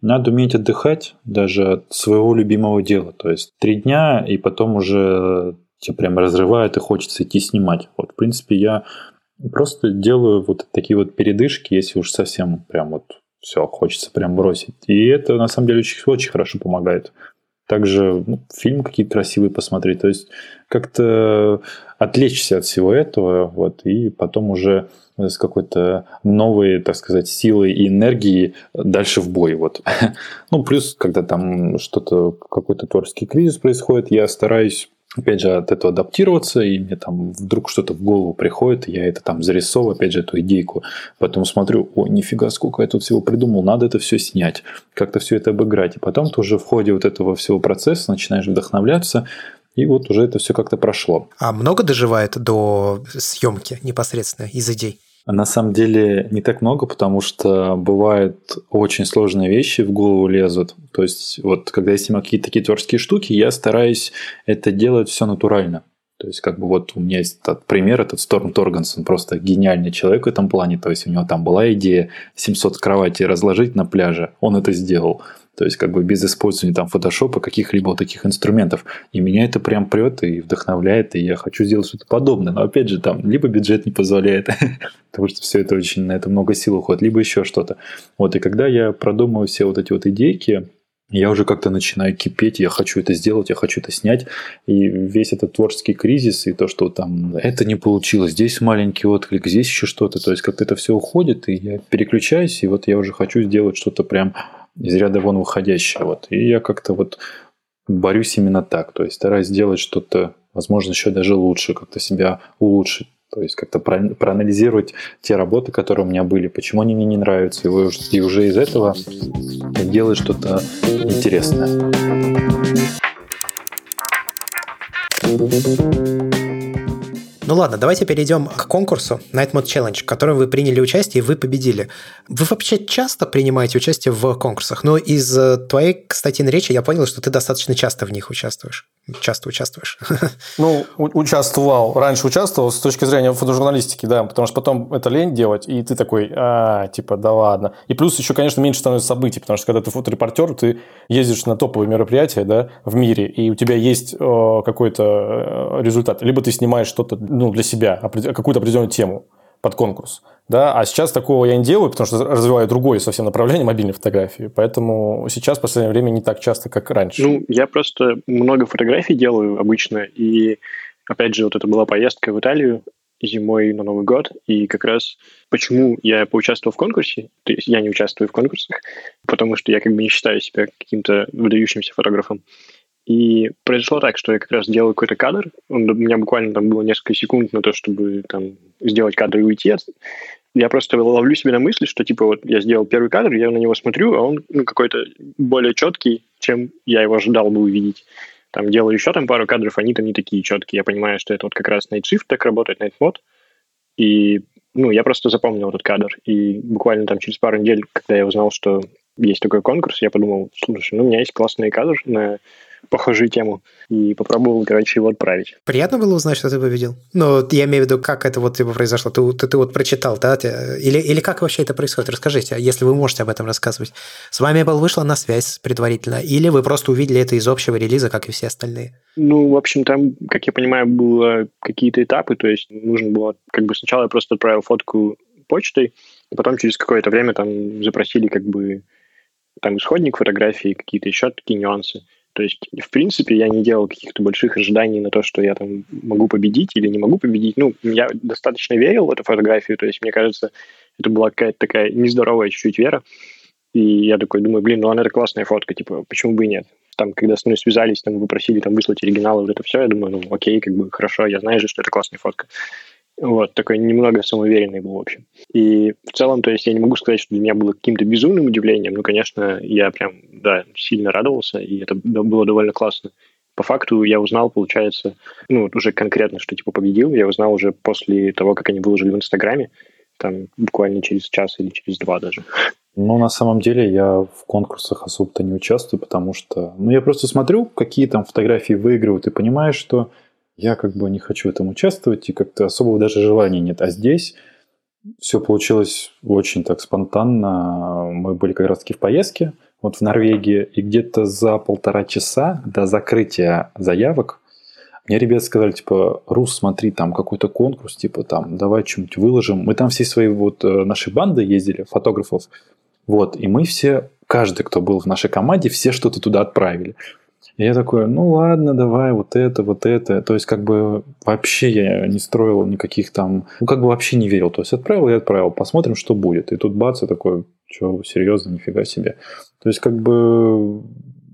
S2: надо уметь отдыхать даже от своего любимого дела. То есть три дня, и потом уже тебя прям разрывает и хочется идти снимать. Вот, в принципе, я просто делаю вот такие вот передышки, если уж совсем прям вот все, хочется прям бросить. И это, на самом деле, очень, очень хорошо помогает. Также ну, фильм какие-то красивые посмотреть. То есть как-то отвлечься от всего этого, вот, и потом уже с какой-то новой, так сказать, силой и энергией дальше в бой. Вот. Ну, плюс, когда там что-то, какой-то творческий кризис происходит, я стараюсь опять же, от этого адаптироваться, и мне там вдруг что-то в голову приходит, я это там зарисовываю, опять же, эту идейку. Потом смотрю, о, нифига, сколько я тут всего придумал, надо это все снять, как-то все это обыграть. И потом ты уже в ходе вот этого всего процесса начинаешь вдохновляться, и вот уже это все как-то прошло.
S1: А много доживает до съемки непосредственно из идей?
S2: На самом деле не так много, потому что бывают очень сложные вещи в голову лезут. То есть вот когда я снимаю какие-то такие творческие штуки, я стараюсь это делать все натурально. То есть, как бы вот у меня есть этот пример, этот Сторм Торгансон, просто гениальный человек в этом плане. То есть, у него там была идея 700 кроватей разложить на пляже, он это сделал. То есть, как бы без использования там фотошопа, каких-либо вот таких инструментов. И меня это прям прет и вдохновляет, и я хочу сделать что-то подобное. Но опять же, там либо бюджет не позволяет, потому что все это очень, на это много сил уходит, либо еще что-то. Вот, и когда я продумываю все вот эти вот идейки, я уже как-то начинаю кипеть, я хочу это сделать, я хочу это снять. И весь этот творческий кризис, и то, что там это не получилось, здесь маленький отклик, здесь еще что-то, то есть как-то это все уходит, и я переключаюсь, и вот я уже хочу сделать что-то прям из ряда вон выходящее. Вот. И я как-то вот борюсь именно так. То есть стараюсь сделать что-то, возможно, еще даже лучше, как-то себя улучшить. То есть как-то проанализировать те работы, которые у меня были, почему они мне не нравятся, и уже из этого делать что-то интересное.
S1: Ну ладно, давайте перейдем к конкурсу Night Mode Challenge, в котором вы приняли участие и вы победили. Вы вообще часто принимаете участие в конкурсах? Но из э, твоей, кстати, речи я понял, что ты достаточно часто в них участвуешь. Часто участвуешь.
S3: Ну, участвовал. Раньше участвовал с точки зрения фотожурналистики, да, потому что потом это лень делать, и ты такой, а, типа, да ладно. И плюс еще, конечно, меньше становится событий, потому что когда ты фоторепортер, ты ездишь на топовые мероприятия, да, в мире, и у тебя есть э, какой-то э, результат. Либо ты снимаешь что-то ну, для себя, какую-то определенную тему под конкурс. Да? А сейчас такого я не делаю, потому что развиваю другое совсем направление мобильной фотографии. Поэтому сейчас в последнее время не так часто, как раньше.
S4: Ну, я просто много фотографий делаю обычно. И, опять же, вот это была поездка в Италию зимой на Новый год. И как раз почему я поучаствовал в конкурсе, то есть я не участвую в конкурсах, потому что я как бы не считаю себя каким-то выдающимся фотографом. И произошло так, что я как раз делал какой-то кадр, он, у меня буквально там было несколько секунд на то, чтобы там сделать кадр и уйти. Я просто ловлю себе на мысли, что типа вот я сделал первый кадр, я на него смотрю, а он ну, какой-то более четкий, чем я его ожидал бы увидеть. Там делаю еще там пару кадров, они там не такие четкие. Я понимаю, что это вот как раз Night Shift так работает, Night Mode. И ну, я просто запомнил этот кадр. И буквально там через пару недель, когда я узнал, что есть такой конкурс, я подумал, слушай, ну, у меня есть классный кадр на похожую тему. И попробовал, короче, его отправить.
S1: Приятно было узнать, что ты победил? Ну, я имею в виду, как это вот типа произошло. Ты, ты, ты вот прочитал, да? Или, или как вообще это происходит? Расскажите, если вы можете об этом рассказывать. С вами Apple вышла на связь предварительно, или вы просто увидели это из общего релиза, как и все остальные?
S4: Ну, в общем, там, как я понимаю, было какие-то этапы, то есть нужно было, как бы сначала я просто отправил фотку почтой, и потом через какое-то время там запросили как бы там исходник фотографии, какие-то еще такие нюансы. То есть, в принципе, я не делал каких-то больших ожиданий на то, что я там могу победить или не могу победить. Ну, я достаточно верил в эту фотографию, то есть, мне кажется, это была какая-то такая нездоровая чуть-чуть вера. И я такой думаю, блин, ну она это классная фотка, типа, почему бы и нет? Там, когда с мной связались, там, вы просили там выслать оригиналы, вот это все, я думаю, ну, окей, как бы, хорошо, я знаю же, что это классная фотка. Вот, такой немного самоуверенный был, в общем. И в целом, то есть я не могу сказать, что для меня было каким-то безумным удивлением, но, конечно, я прям, да, сильно радовался, и это было довольно классно. По факту я узнал, получается, ну, уже конкретно, что типа победил, я узнал уже после того, как они выложили в Инстаграме, там буквально через час или через два даже.
S2: Ну, на самом деле, я в конкурсах особо-то не участвую, потому что... Ну, я просто смотрю, какие там фотографии выигрывают, и понимаю, что я как бы не хочу в этом участвовать, и как-то особого даже желания нет. А здесь все получилось очень так спонтанно. Мы были как раз-таки в поездке, вот в Норвегии, и где-то за полтора часа до закрытия заявок мне ребята сказали, типа, Рус, смотри, там какой-то конкурс, типа, там, давай что-нибудь выложим. Мы там все свои вот э, наши банды ездили, фотографов, вот, и мы все, каждый, кто был в нашей команде, все что-то туда отправили. И я такой, ну ладно, давай, вот это, вот это. То есть, как бы вообще я не строил никаких там... Ну, как бы вообще не верил. То есть, отправил и отправил. Посмотрим, что будет. И тут бац, и такой, что, серьезно, нифига себе. То есть, как бы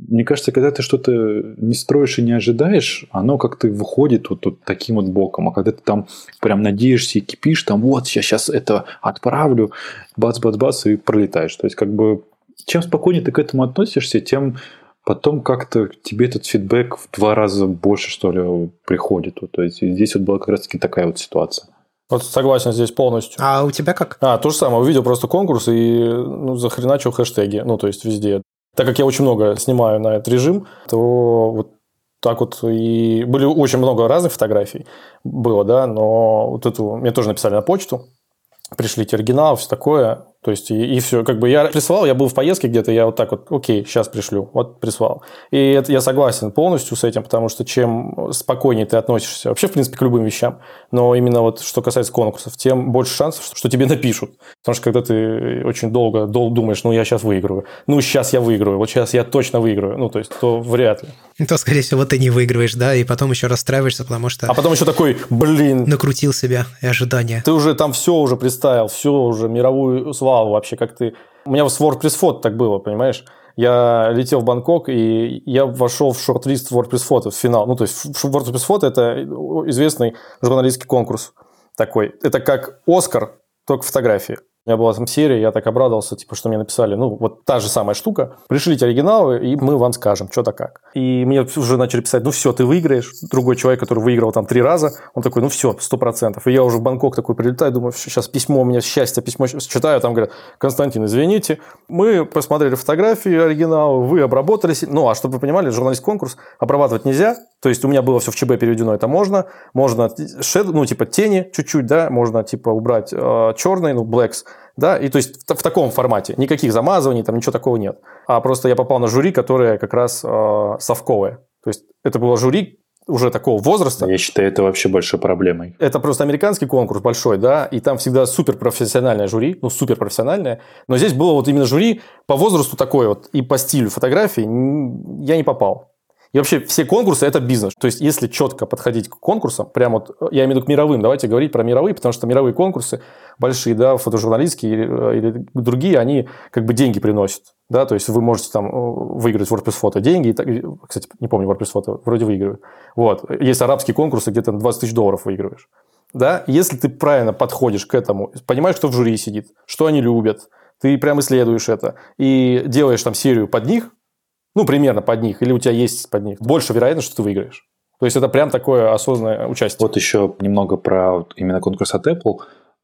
S2: мне кажется, когда ты что-то не строишь и не ожидаешь, оно как-то выходит вот, вот таким вот боком. А когда ты там прям надеешься и кипишь, там вот, я сейчас это отправлю, бац-бац-бац, и пролетаешь. То есть, как бы, чем спокойнее ты к этому относишься, тем потом как-то тебе этот фидбэк в два раза больше, что ли, приходит. Вот, то есть, здесь вот была как раз-таки такая вот ситуация.
S3: Вот согласен здесь полностью.
S1: А у тебя как?
S3: А, то же самое. Увидел просто конкурс и ну, захреначил хэштеги. Ну, то есть, везде. Так как я очень много снимаю на этот режим, то вот так вот и были очень много разных фотографий было, да, но вот эту мне тоже написали на почту, пришлите оригинал, все такое. То есть, и, и все. Как бы я прислал, я был в поездке где-то, я вот так вот, окей, сейчас пришлю. Вот прислал. И это я согласен полностью с этим, потому что чем спокойнее ты относишься вообще, в принципе, к любым вещам, но именно вот что касается конкурсов, тем больше шансов, что тебе напишут. Потому что когда ты очень долго, долго думаешь, ну, я сейчас выиграю, ну, сейчас я выиграю, вот сейчас я точно выиграю, ну, то есть, то вряд ли.
S1: То, скорее всего, ты не выигрываешь, да, и потом еще расстраиваешься, потому что...
S3: А потом еще такой, блин...
S1: Накрутил себя и ожидания.
S3: Ты уже там все уже представил, все уже, мировую славу вообще, как ты... У меня с WordPress Photo так было, понимаешь? Я летел в Бангкок, и я вошел в шорт-лист WordPress Photo, в финал. Ну, то есть WordPress Photo – это известный журналистский конкурс такой. Это как Оскар, только фотографии. У меня была там серия, я так обрадовался, типа, что мне написали, ну, вот та же самая штука, пришлите оригиналы, и мы вам скажем, что-то как. И мне уже начали писать, ну, все, ты выиграешь. Другой человек, который выиграл там три раза, он такой, ну, все, сто процентов. И я уже в Бангкок такой прилетаю, думаю, сейчас письмо у меня, счастье, письмо читаю, там говорят, Константин, извините, мы посмотрели фотографии оригинала, вы обработались. Ну, а чтобы вы понимали, журналист конкурс обрабатывать нельзя, то есть у меня было все в ЧБ переведено, это можно. Можно, шед, ну, типа тени чуть-чуть, да, можно, типа, убрать э, черный, ну, blacks, да, и то есть в, в таком формате. Никаких замазываний, там ничего такого нет. А просто я попал на жюри, которое как раз э, совковое. То есть это было жюри уже такого возраста.
S2: Я считаю, это вообще большой проблемой.
S3: Это просто американский конкурс большой, да, и там всегда суперпрофессиональное жюри, ну, суперпрофессиональное. Но здесь было вот именно жюри по возрасту такое вот и по стилю фотографии я не попал. И вообще все конкурсы – это бизнес. То есть, если четко подходить к конкурсам, прямо вот, я имею в виду к мировым, давайте говорить про мировые, потому что мировые конкурсы большие, да, фотожурналистские или, или другие, они как бы деньги приносят. Да, то есть вы можете там э, выиграть WordPress фото деньги. И так, кстати, не помню, WordPress фото вроде выигрывают. Вот. Есть арабские конкурсы, где ты 20 тысяч долларов выигрываешь. Да, если ты правильно подходишь к этому, понимаешь, кто в жюри сидит, что они любят, ты прям исследуешь это и делаешь там серию под них, ну, примерно под них, или у тебя есть под них, больше вероятность, что ты выиграешь. То есть это прям такое осознанное участие.
S2: Вот еще немного про именно конкурс от Apple.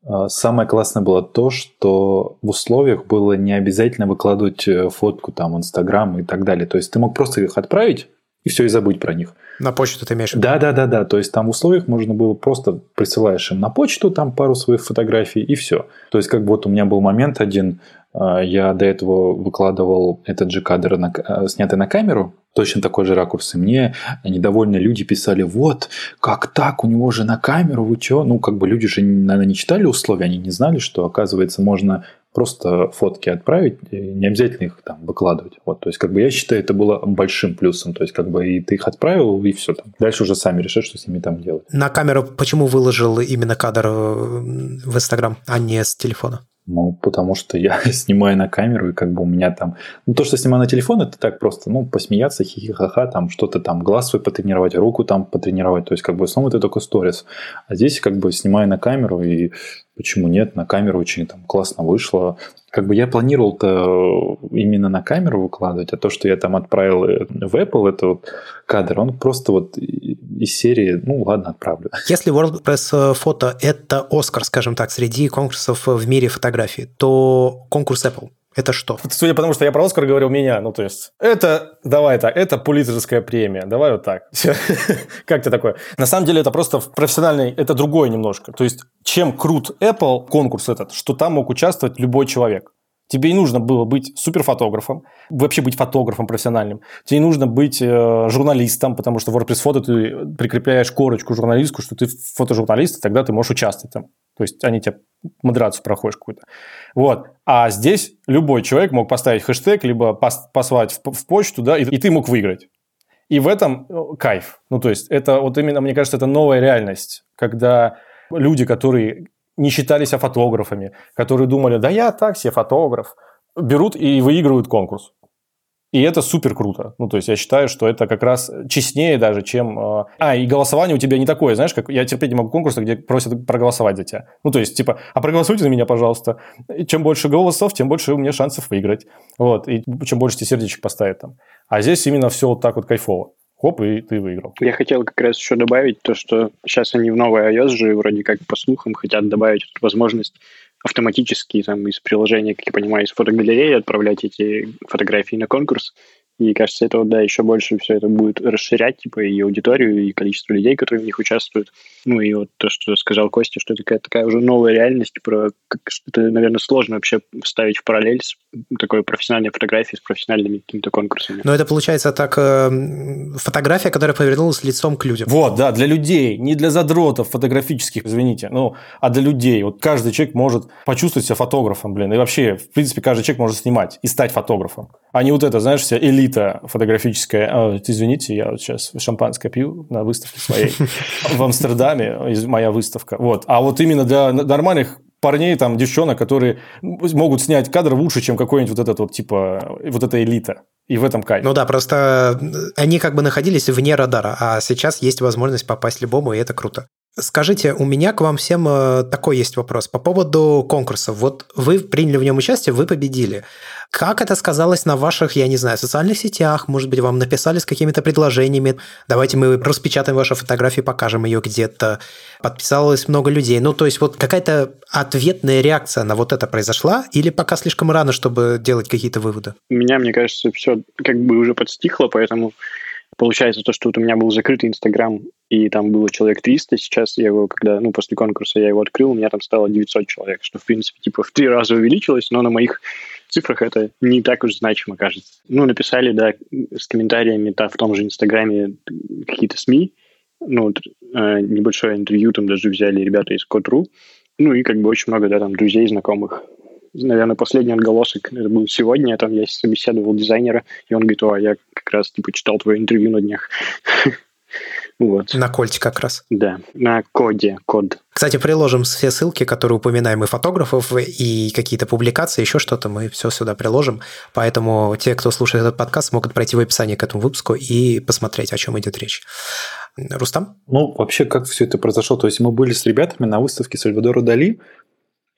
S2: А, самое классное было то, что в условиях было не обязательно выкладывать э, фотку там в Инстаграм и так далее. То есть ты мог просто их отправить и все, и забыть про них.
S1: На почту ты имеешь в виду?
S2: Да, да, да, да. То есть там в условиях можно было просто присылаешь им на почту там пару своих фотографий и все. То есть как бы вот у меня был момент один, я до этого выкладывал этот же кадр, на, а, снятый на камеру, точно такой же ракурс. И мне недовольные люди писали, вот, как так, у него же на камеру, вы что? Ну, как бы люди же, наверное, не читали условия, они не знали, что, оказывается, можно просто фотки отправить, не обязательно их там выкладывать. Вот, то есть, как бы я считаю, это было большим плюсом. То есть, как бы и ты их отправил, и все там. Дальше уже сами решат, что с ними там делать.
S1: На камеру почему выложил именно кадр э, в Инстаграм, а не с телефона?
S2: Ну, потому что я снимаю на камеру, и как бы у меня там... Ну, то, что снимаю на телефон, это так просто, ну, посмеяться, хихихаха, там что-то там, глаз свой потренировать, руку там потренировать. То есть, как бы, в основном это только сторис. А здесь, как бы, снимаю на камеру, и почему нет, на камеру очень там классно вышло. Как бы я планировал-то именно на камеру выкладывать, а то, что я там отправил в Apple, это вот кадр, он просто вот из серии, ну ладно, отправлю.
S1: Если WordPress фото – это Оскар, скажем так, среди конкурсов в мире фотографии, то конкурс Apple это что?
S3: Судя по тому, что я про Оскар говорил, меня, ну то есть, это, давай так, это пулитцерская премия, давай вот так. как ты такое? На самом деле это просто профессиональный, это другое немножко. То есть, чем крут Apple конкурс этот, что там мог участвовать любой человек. Тебе не нужно было быть суперфотографом, вообще быть фотографом профессиональным. Тебе не нужно быть э, журналистом, потому что в WordPress фото ты прикрепляешь корочку журналистскую, что ты фотожурналист, и тогда ты можешь участвовать там. То есть они тебе модерацию проходишь какую-то. Вот. А здесь любой человек мог поставить хэштег, либо пос послать в, в почту, да, и, и ты мог выиграть. И в этом э, кайф. Ну, то есть это вот именно, мне кажется, это новая реальность, когда люди, которые не считались фотографами, которые думали, да я так себе фотограф, берут и выигрывают конкурс. И это супер круто. Ну, то есть я считаю, что это как раз честнее даже, чем... Э, а, и голосование у тебя не такое, знаешь, как я терпеть не могу конкурсы, где просят проголосовать за тебя. Ну, то есть, типа, а проголосуйте за меня, пожалуйста. И чем больше голосов, тем больше у меня шансов выиграть. Вот. И чем больше тебе сердечек поставят там. А здесь именно все вот так вот кайфово. Хоп, и ты выиграл.
S4: Я хотел как раз еще добавить то, что сейчас они в новой iOS же вроде как по слухам хотят добавить возможность автоматически там, из приложения, как я понимаю, из фотогалереи отправлять эти фотографии на конкурс. И кажется, это вот, да, еще больше все это будет расширять, типа, и аудиторию, и количество людей, которые в них участвуют. Ну, и вот то, что сказал Костя, что это такая, такая уже новая реальность, про как, это, наверное, сложно вообще вставить в параллель с такой профессиональной фотографией, с профессиональными какими-то конкурсами.
S1: Но это получается так, э, фотография, которая повернулась лицом к людям.
S3: Вот, да, для людей, не для задротов фотографических, извините, ну, а для людей. Вот каждый человек может почувствовать себя фотографом, блин, и вообще, в принципе, каждый человек может снимать и стать фотографом. А не вот это, знаешь, вся элита элита фотографическая. А, извините, я вот сейчас шампанское пью на выставке своей в Амстердаме, моя выставка. Вот. А вот именно для нормальных парней, там, девчонок, которые могут снять кадр лучше, чем какой-нибудь вот этот вот, типа, вот эта элита. И в этом кайф.
S1: Ну да, просто они как бы находились вне радара, а сейчас есть возможность попасть любому, и это круто. Скажите, у меня к вам всем э, такой есть вопрос по поводу конкурса. Вот вы приняли в нем участие, вы победили. Как это сказалось на ваших, я не знаю, социальных сетях? Может быть, вам написали с какими-то предложениями? Давайте мы распечатаем вашу фотографию, покажем ее где-то. Подписалось много людей. Ну, то есть вот какая-то ответная реакция на вот это произошла? Или пока слишком рано, чтобы делать какие-то выводы?
S4: У меня, мне кажется, все как бы уже подстихло, поэтому получается то, что вот у меня был закрытый Инстаграм, и там было человек 300, сейчас я его, когда, ну, после конкурса я его открыл, у меня там стало 900 человек, что, в принципе, типа в три раза увеличилось, но на моих цифрах это не так уж значимо кажется. Ну, написали, да, с комментариями да, в том же Инстаграме какие-то СМИ, ну, э, небольшое интервью там даже взяли ребята из Код.ру, ну, и как бы очень много, да, там, друзей, знакомых. Наверное, последний отголосок, это был сегодня, там я собеседовал дизайнера, и он говорит, о, я как раз, типа, читал твое интервью на днях.
S1: Вот. На кольте как раз.
S4: Да, на коде, код.
S1: Кстати, приложим все ссылки, которые упоминаем и фотографов, и какие-то публикации, еще что-то, мы все сюда приложим. Поэтому те, кто слушает этот подкаст, могут пройти в описание к этому выпуску и посмотреть, о чем идет речь. Рустам?
S2: Ну, вообще, как все это произошло? То есть мы были с ребятами на выставке Сальвадора Дали,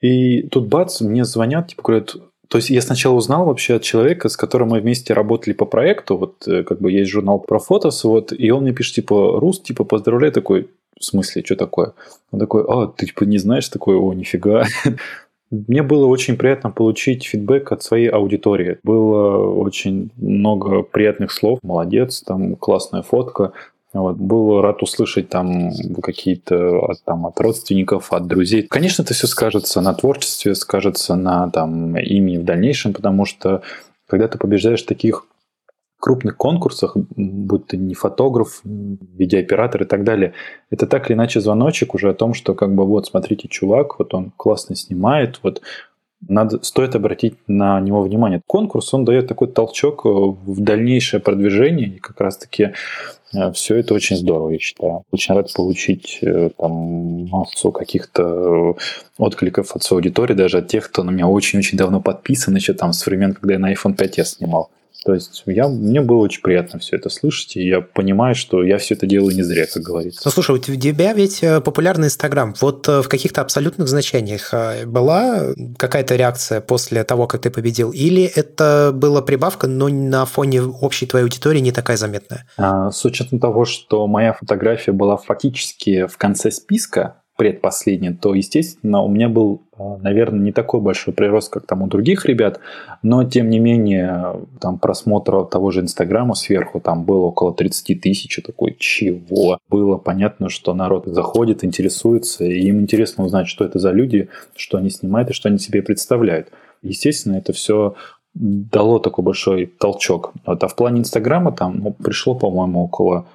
S2: и тут бац, мне звонят, типа говорят, то есть я сначала узнал вообще от человека, с которым мы вместе работали по проекту, вот э, как бы есть журнал про фотос, вот, и он мне пишет, типа, Рус, типа, поздравляю, такой, в смысле, что такое? Он такой, а, ты типа не знаешь такое, о, нифига. Мне было очень приятно получить фидбэк от своей аудитории. Было очень много приятных слов. Молодец, там классная фотка. Вот, был рад услышать там какие-то от, там, от родственников, от друзей. Конечно, это все скажется на творчестве, скажется на там, имени в дальнейшем, потому что когда ты побеждаешь в таких крупных конкурсах, будь ты не фотограф, видеооператор и так далее, это так или иначе звоночек уже о том, что как бы вот, смотрите, чувак, вот он классно снимает, вот надо, стоит обратить на него внимание. Конкурс, он дает такой толчок в дальнейшее продвижение, и как раз-таки э, все это очень здорово, я считаю. Очень рад получить э, там массу каких-то откликов от своей аудитории, даже от тех, кто на меня очень-очень давно подписан, еще там с времен, когда я на iPhone 5s снимал. То есть я, мне было очень приятно все это слышать, и я понимаю, что я все это делаю не зря, как говорится.
S1: Ну, слушай, у тебя ведь э, популярный Инстаграм. Вот э, в каких-то абсолютных значениях э, была какая-то реакция после того, как ты победил? Или это была прибавка, но на фоне общей твоей аудитории не такая заметная?
S2: А, с учетом того, что моя фотография была фактически в конце списка, предпоследний, то, естественно, у меня был, а, наверное, не такой большой прирост, как там у других ребят, но, тем не менее, там просмотра того же Инстаграма сверху там было около 30 тысяч, такой, чего? Было понятно, что народ заходит, интересуется, и им интересно узнать, что это за люди, что они снимают и что они себе представляют. Естественно, это все дало такой большой толчок. Вот, а в плане Инстаграма там ну, пришло, по-моему, около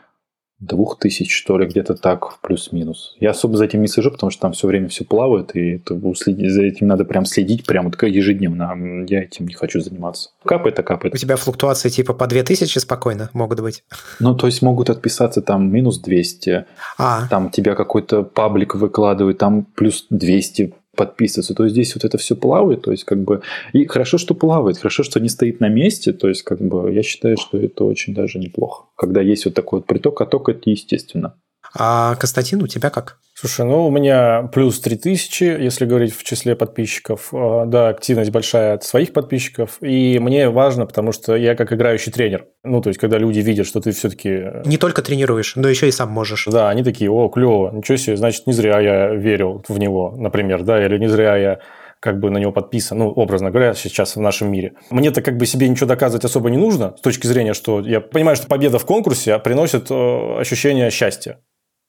S2: двух тысяч, что ли, где-то так, плюс-минус. Я особо за этим не слежу, потому что там все время все плавает, и это, за этим надо прям следить прям вот ежедневно. Я этим не хочу заниматься. Капает, а капает.
S1: У тебя флуктуации типа по 2000 спокойно могут быть?
S2: Ну, то есть могут отписаться там минус 200, а. там тебя какой-то паблик выкладывает, там плюс 200 подписываться. То есть здесь вот это все плавает, то есть как бы... И хорошо, что плавает, хорошо, что не стоит на месте, то есть как бы я считаю, что это очень даже неплохо. Когда есть вот такой вот приток, а ток это естественно.
S1: А Константин, у тебя как?
S3: Слушай, ну у меня плюс 3000, если говорить в числе подписчиков. А, да, активность большая от своих подписчиков. И мне важно, потому что я как играющий тренер. Ну, то есть, когда люди видят, что ты все-таки...
S1: Не только тренируешь, но еще и сам можешь.
S3: Да, они такие, о, клево, ничего себе, значит, не зря я верил в него, например, да, или не зря я как бы на него подписан, ну, образно говоря, сейчас в нашем мире. Мне-то как бы себе ничего доказывать особо не нужно, с точки зрения, что я понимаю, что победа в конкурсе приносит э, ощущение счастья.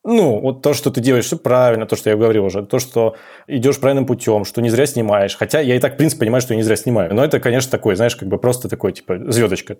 S3: Ну, вот то, что ты делаешь все правильно, то, что я говорил уже, то, что идешь правильным путем, что не зря снимаешь. Хотя я и так, в принципе, понимаю, что я не зря снимаю. Но это, конечно, такой, знаешь, как бы просто такой, типа, звездочка.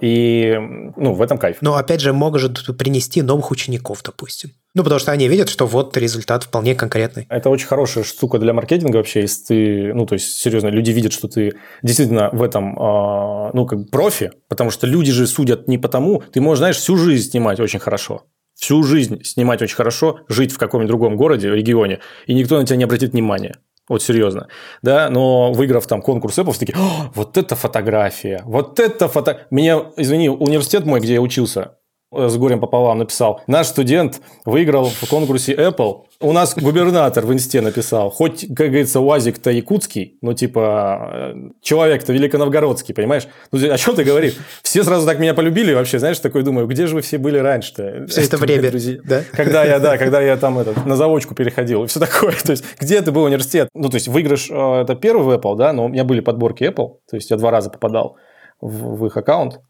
S3: И, ну, в этом кайф.
S1: Но, опять же, может принести новых учеников, допустим. Ну, потому что они видят, что вот результат вполне конкретный.
S3: Это очень хорошая штука для маркетинга вообще, если ты, ну, то есть, серьезно, люди видят, что ты действительно в этом, э, ну, как профи, потому что люди же судят не потому, ты можешь, знаешь, всю жизнь снимать очень хорошо, всю жизнь снимать очень хорошо, жить в каком-нибудь другом городе, регионе, и никто на тебя не обратит внимания. Вот серьезно. Да, но выиграв там конкурс Apple, такие, вот это фотография, вот это фото... Меня, извини, университет мой, где я учился, с горем пополам написал. Наш студент выиграл в конкурсе Apple. У нас губернатор в инсте написал. Хоть, как говорится, УАЗик-то якутский, но типа э, человек-то великоновгородский, понимаешь? Ну, о чем ты говоришь? Все сразу так меня полюбили вообще, знаешь, такой думаю, где же вы все были раньше-то?
S1: Все это время, друзья, да?
S3: Когда я, да, когда я там этот, на заводчику переходил и все такое. То есть, где это был университет? Ну, то есть, выигрыш э, это первый в Apple, да, но у меня были подборки Apple, то есть, я два раза попадал в, в их аккаунт.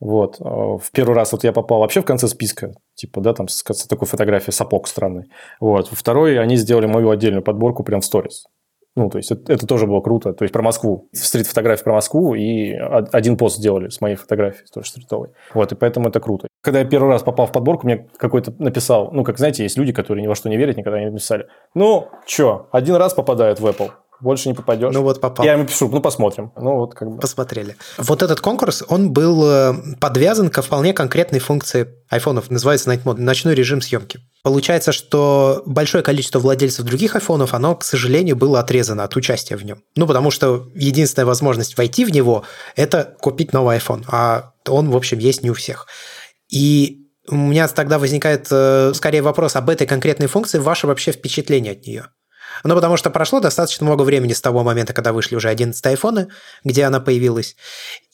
S3: Вот. А, в первый раз вот я попал вообще в конце списка, типа, да, там с, с такой фотографией сапог странный. Вот. Второй, они сделали мою отдельную подборку прям в сторис. Ну, то есть, это, это тоже было круто. То есть, про Москву. Стрит-фотографии про Москву и один пост сделали с моей фотографией, тоже стритовой. Вот, и поэтому это круто. Когда я первый раз попал в подборку, мне какой-то написал, ну, как, знаете, есть люди, которые ни во что не верят, никогда не написали. Ну, что, один раз попадает в Apple больше не попадешь.
S1: Ну вот попал.
S3: Я ему пишу, ну посмотрим. Ну вот как бы.
S1: Посмотрели. Вот этот конкурс, он был э, подвязан ко вполне конкретной функции айфонов, называется Night Mode, ночной режим съемки. Получается, что большое количество владельцев других айфонов, оно, к сожалению, было отрезано от участия в нем. Ну, потому что единственная возможность войти в него – это купить новый iPhone, а он, в общем, есть не у всех. И у меня тогда возникает э, скорее вопрос об этой конкретной функции, ваше вообще впечатление от нее. Ну, потому что прошло достаточно много времени с того момента, когда вышли уже 11 айфоны, где она появилась.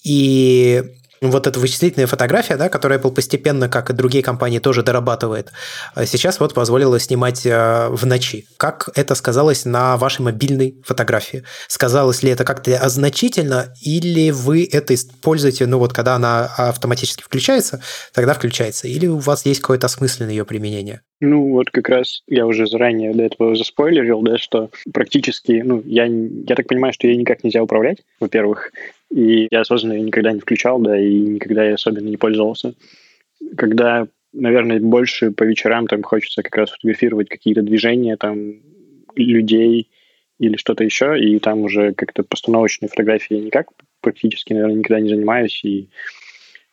S1: И вот эта вычислительная фотография, да, которую Apple постепенно, как и другие компании, тоже дорабатывает, а сейчас вот позволила снимать э, в ночи. Как это сказалось на вашей мобильной фотографии? Сказалось ли это как-то значительно, или вы это используете, ну вот когда она автоматически включается, тогда включается, или у вас есть какое-то осмысленное ее применение?
S4: Ну, вот как раз я уже заранее для этого заспойлерил, да, что практически, ну, я, я так понимаю, что ей никак нельзя управлять, во-первых, и я осознанно ее никогда не включал, да, и никогда я особенно не пользовался. Когда, наверное, больше по вечерам там хочется как раз фотографировать какие-то движения там людей или что-то еще, и там уже как-то постановочной фотографии никак практически, наверное, никогда не занимаюсь, и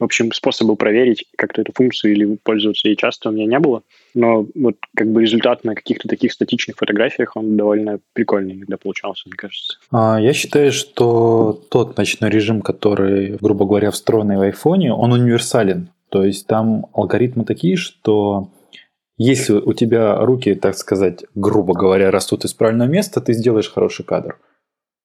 S4: в общем, способа проверить как-то эту функцию или пользоваться ей часто у меня не было. Но вот как бы результат на каких-то таких статичных фотографиях, он довольно прикольный иногда получался, мне кажется.
S2: А, я считаю, что тот ночной режим, который, грубо говоря, встроенный в айфоне, он универсален. То есть там алгоритмы такие, что если у тебя руки, так сказать, грубо говоря, растут из правильного места, ты сделаешь хороший кадр.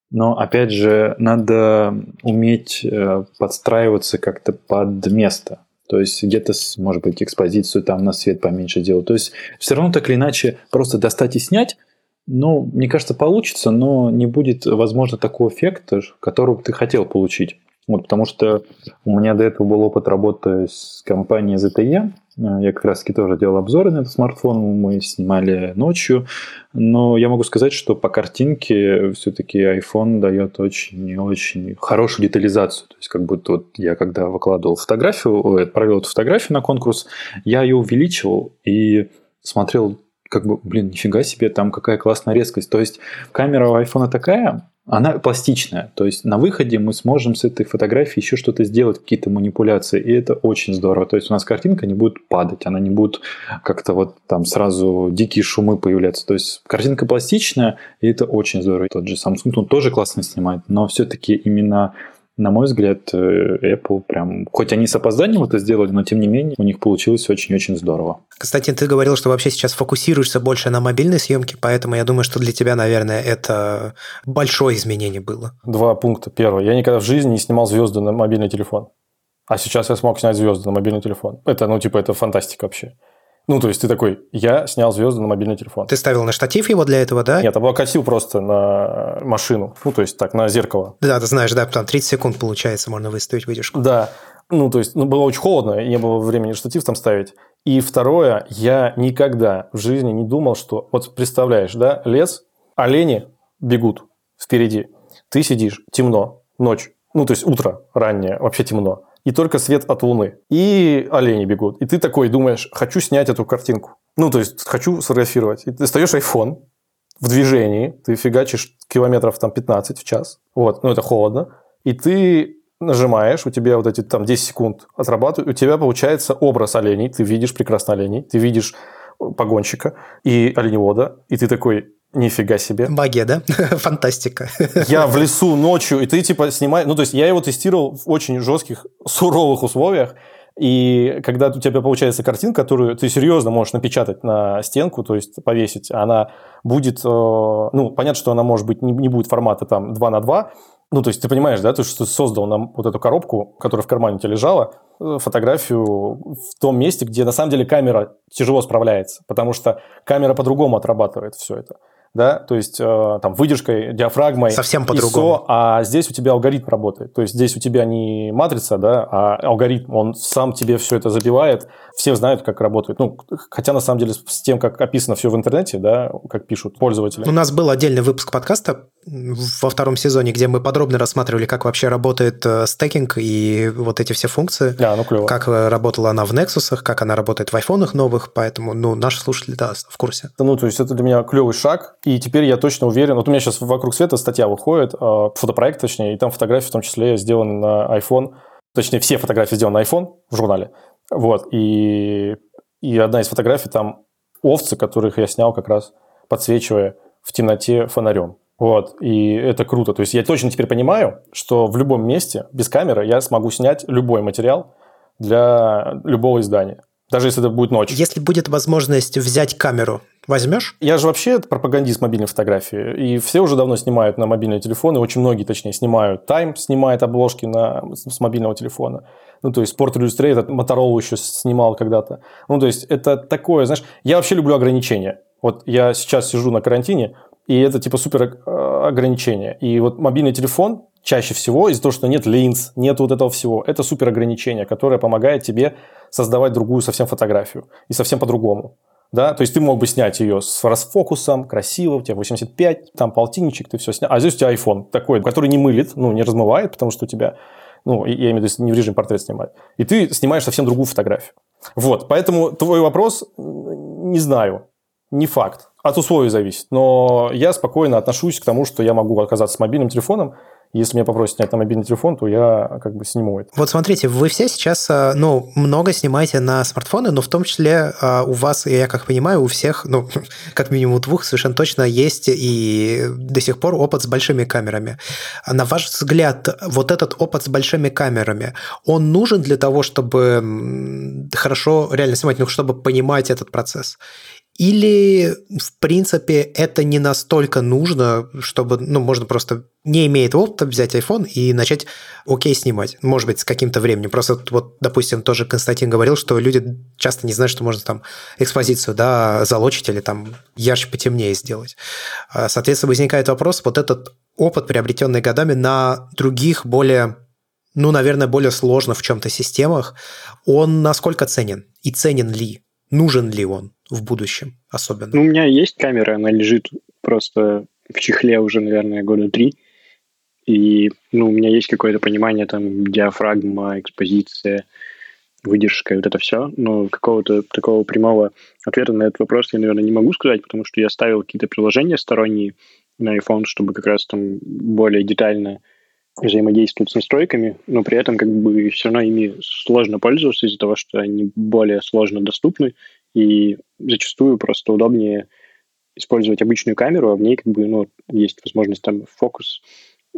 S2: Но опять же, надо уметь э, подстраиваться как-то под место. То есть где-то, может быть, экспозицию там на свет поменьше делать. То есть все равно так или иначе просто достать и снять, ну, мне кажется, получится, но не будет, возможно, такого эффекта, которого ты хотел получить. Вот, потому что у меня до этого был опыт работы с компанией ZTE. Я как раз таки тоже делал обзоры на этот смартфон, мы снимали ночью. Но я могу сказать, что по картинке все-таки iPhone дает очень-очень хорошую детализацию. То есть как будто вот я когда выкладывал фотографию, отправил эту фотографию на конкурс, я ее увеличивал и смотрел как бы, блин, нифига себе, там какая классная резкость. То есть камера у iPhone такая, она пластичная. То есть на выходе мы сможем с этой фотографией еще что-то сделать, какие-то манипуляции, и это очень здорово. То есть у нас картинка не будет падать, она не будет как-то вот там сразу дикие шумы появляться. То есть картинка пластичная, и это очень здорово. Тот же Samsung, он тоже классно снимает, но все-таки именно на мой взгляд, э, Apple прям, хоть они с опозданием это сделали, но тем не менее у них получилось очень-очень здорово.
S1: Кстати, ты говорил, что вообще сейчас фокусируешься больше на мобильной съемке, поэтому я думаю, что для тебя, наверное, это большое изменение было.
S3: Два пункта. Первый. Я никогда в жизни не снимал звезды на мобильный телефон. А сейчас я смог снять звезды на мобильный телефон. Это, ну, типа, это фантастика вообще. Ну, то есть ты такой, я снял звезды на мобильный телефон.
S1: Ты ставил на штатив его для этого, да?
S3: Нет, облокотил просто на машину. Ну, то есть так, на зеркало.
S1: Да, ты знаешь, да, там 30 секунд получается, можно выставить выдержку.
S3: Да. Ну, то есть, ну, было очень холодно, и не было времени штатив там ставить. И второе, я никогда в жизни не думал, что... Вот представляешь, да, лес, олени бегут впереди. Ты сидишь, темно, ночь. Ну, то есть утро раннее, вообще темно и только свет от луны. И олени бегут. И ты такой думаешь, хочу снять эту картинку. Ну, то есть, хочу сфотографировать. И ты достаешь iPhone в движении, ты фигачишь километров там 15 в час. Вот, ну, это холодно. И ты нажимаешь, у тебя вот эти там 10 секунд отрабатывают, у тебя получается образ оленей, ты видишь прекрасно оленей, ты видишь погонщика и оленевода, и ты такой, Нифига себе.
S1: Магия, да? Фантастика.
S3: Я в лесу ночью, и ты типа снимаешь... Ну, то есть я его тестировал в очень жестких, суровых условиях, и когда у тебя получается картинка, которую ты серьезно можешь напечатать на стенку, то есть повесить, она будет... Э, ну, понятно, что она, может быть, не, будет формата там 2 на 2, ну, то есть ты понимаешь, да, ты что создал нам вот эту коробку, которая в кармане у тебя лежала, э, фотографию в том месте, где на самом деле камера тяжело справляется, потому что камера по-другому отрабатывает все это да, то есть э, там выдержкой, диафрагмой,
S1: совсем по-другому.
S3: А здесь у тебя алгоритм работает, то есть здесь у тебя не матрица, да, а алгоритм, он сам тебе все это забивает, все знают, как работает. Ну, хотя на самом деле с тем, как описано все в интернете, да, как пишут пользователи.
S1: У нас был отдельный выпуск подкаста во втором сезоне, где мы подробно рассматривали, как вообще работает э, стекинг и вот эти все функции.
S3: Да, ну клево.
S1: Как э, работала она в Nexus, как она работает в айфонах новых, поэтому, ну, наши слушатели, да, в курсе.
S3: Ну, то есть это для меня клевый шаг, и теперь я точно уверен, вот у меня сейчас «Вокруг света» статья выходит, э, фотопроект, точнее, и там фотографии в том числе сделаны на iPhone, точнее, все фотографии сделаны на iPhone в журнале, вот, и, и одна из фотографий там овцы, которых я снял как раз подсвечивая в темноте фонарем. Вот, и это круто. То есть я точно теперь понимаю, что в любом месте без камеры я смогу снять любой материал для любого издания. Даже если это будет ночь.
S1: Если будет возможность взять камеру, возьмешь?
S3: Я же вообще пропагандист мобильной фотографии. И все уже давно снимают на мобильные телефоны. Очень многие, точнее, снимают. Time снимает обложки на, с мобильного телефона. Ну, то есть Sport Illustrated, Motorola еще снимал когда-то. Ну, то есть это такое, знаешь... Я вообще люблю ограничения. Вот я сейчас сижу на карантине, и это типа супер э, ограничение. И вот мобильный телефон чаще всего из-за того, что нет линз, нет вот этого всего, это супер ограничение, которое помогает тебе создавать другую совсем фотографию и совсем по-другому. Да? То есть ты мог бы снять ее с расфокусом, красиво, у тебя 85, там полтинничек, ты все снял. А здесь у тебя iPhone такой, который не мылит, ну, не размывает, потому что у тебя, ну, я имею в виду, не в режим портрет снимать. И ты снимаешь совсем другую фотографию. Вот, поэтому твой вопрос, не знаю. Не факт. От условий зависит. Но я спокойно отношусь к тому, что я могу оказаться с мобильным телефоном, если меня попросят снять на мобильный телефон, то я как бы сниму это.
S1: Вот смотрите, вы все сейчас, э, ну, много снимаете на смартфоны, но в том числе э, у вас, я как понимаю, у всех, ну, как минимум у двух совершенно точно есть и до сих пор опыт с большими камерами. На ваш взгляд, вот этот опыт с большими камерами, он нужен для того, чтобы хорошо реально снимать, ну, чтобы понимать этот процесс? Или, в принципе, это не настолько нужно, чтобы, ну, можно просто, не имеет опыта, взять iPhone и начать окей снимать. Может быть, с каким-то временем. Просто вот, допустим, тоже Константин говорил, что люди часто не знают, что можно там экспозицию, да, залочить или там ярче потемнее сделать. А, соответственно, возникает вопрос, вот этот опыт, приобретенный годами на других более ну, наверное, более сложно в чем-то системах, он насколько ценен? И ценен ли? Нужен ли он? В будущем особенно?
S4: Ну, у меня есть камера, она лежит просто в чехле уже, наверное, года три. И ну, у меня есть какое-то понимание, там, диафрагма, экспозиция, выдержка, вот это все. Но какого-то такого прямого ответа на этот вопрос я, наверное, не могу сказать, потому что я ставил какие-то приложения сторонние на iPhone, чтобы как раз там более детально взаимодействовать с настройками, но при этом как бы все равно ими сложно пользоваться из-за того, что они более сложно доступны, и зачастую просто удобнее использовать обычную камеру, а в ней как бы, ну, есть возможность там фокус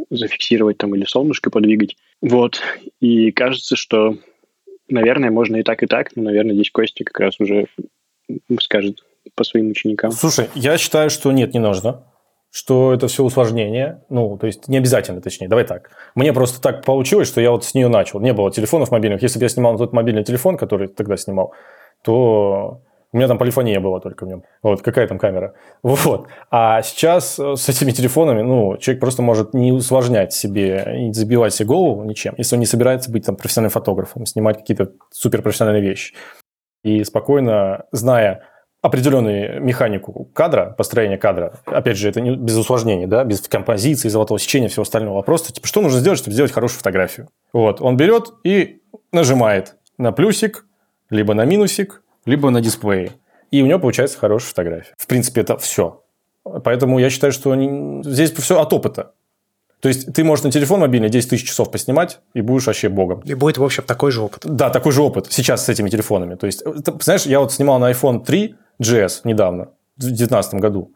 S4: зафиксировать там или солнышко подвигать. Вот. И кажется, что, наверное, можно и так, и так, но, наверное, здесь Костя как раз уже скажет по своим ученикам.
S3: Слушай, я считаю, что нет, не нужно что это все усложнение. Ну, то есть не обязательно, точнее, давай так. Мне просто так получилось, что я вот с нее начал. Не было телефонов мобильных. Если бы я снимал тот мобильный телефон, который тогда снимал, то у меня там полифония была только в нем. Вот, какая там камера. Вот. А сейчас э, с этими телефонами, ну, человек просто может не усложнять себе, не забивать себе голову ничем, если он не собирается быть там профессиональным фотографом, снимать какие-то суперпрофессиональные вещи. И спокойно, зная определенную механику кадра, построение кадра, опять же, это не без усложнений, да, без композиции, золотого сечения, всего остального, просто, типа, что нужно сделать, чтобы сделать хорошую фотографию? Вот, он берет и нажимает на плюсик, либо на минусик, либо на дисплее. И у него получается хорошая фотография. В принципе, это все. Поэтому я считаю, что здесь все от опыта. То есть ты можешь на телефон мобильный 10 тысяч часов поснимать, и будешь вообще богом.
S1: И будет, в общем, такой же опыт.
S3: Да, такой же опыт сейчас с этими телефонами. То есть, ты, знаешь, я вот снимал на iPhone 3 GS недавно, в 2019 году.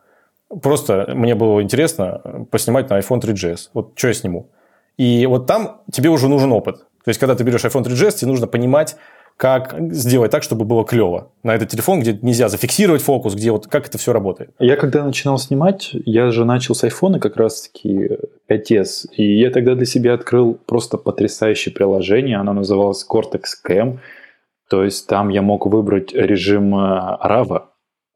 S3: Просто мне было интересно поснимать на iPhone 3GS. Вот что я сниму. И вот там тебе уже нужен опыт. То есть, когда ты берешь iPhone 3GS, тебе нужно понимать, как сделать так, чтобы было клево на этот телефон, где нельзя зафиксировать фокус, где вот как это все работает.
S2: Я когда начинал снимать, я же начал с iPhone как раз-таки 5s, и я тогда для себя открыл просто потрясающее приложение, оно называлось Cortex Cam, то есть там я мог выбрать режим RAW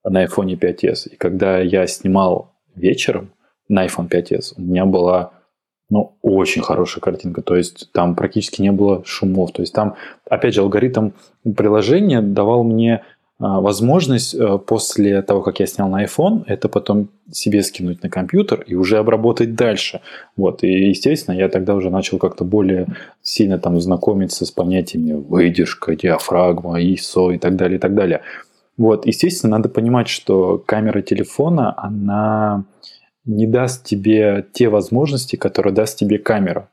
S2: э, на iPhone 5s, и когда я снимал вечером на iPhone 5s, у меня была ну, очень хорошая картинка. То есть там практически не было шумов. То есть там, опять же, алгоритм приложения давал мне а, возможность э, после того, как я снял на iPhone, это потом себе скинуть на компьютер и уже обработать дальше. Вот. И, естественно, я тогда уже начал как-то более сильно там знакомиться с понятиями выдержка, диафрагма, ISO и так далее, и так далее. Вот. Естественно, надо понимать, что камера телефона, она не даст тебе те возможности, которые даст тебе камера.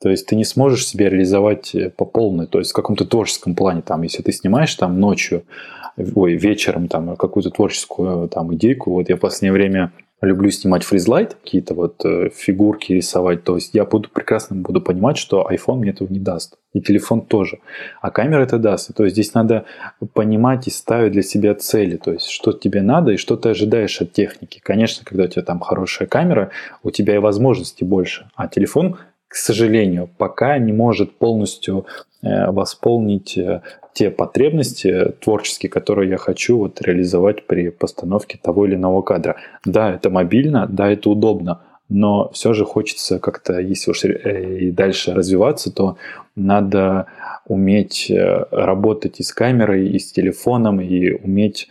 S2: То есть ты не сможешь себя реализовать э, по полной, то есть в каком-то творческом плане. Там, если ты снимаешь там ночью, ой, вечером там какую-то творческую там идейку, вот я в последнее время люблю снимать фризлайт, какие-то вот э, фигурки рисовать, то есть я буду прекрасно буду понимать, что iPhone мне этого не даст, и телефон тоже, а камера это даст. То есть здесь надо понимать и ставить для себя цели, то есть что тебе надо и что ты ожидаешь от техники. Конечно, когда у тебя там хорошая камера, у тебя и возможностей больше, а телефон к сожалению, пока не может полностью восполнить э, те потребности творческие, которые я хочу вот реализовать при постановке того или иного кадра. Да, это мобильно, да, это удобно, но все же хочется как-то, если уж э, и дальше развиваться, то надо уметь работать и с камерой, и с телефоном, и уметь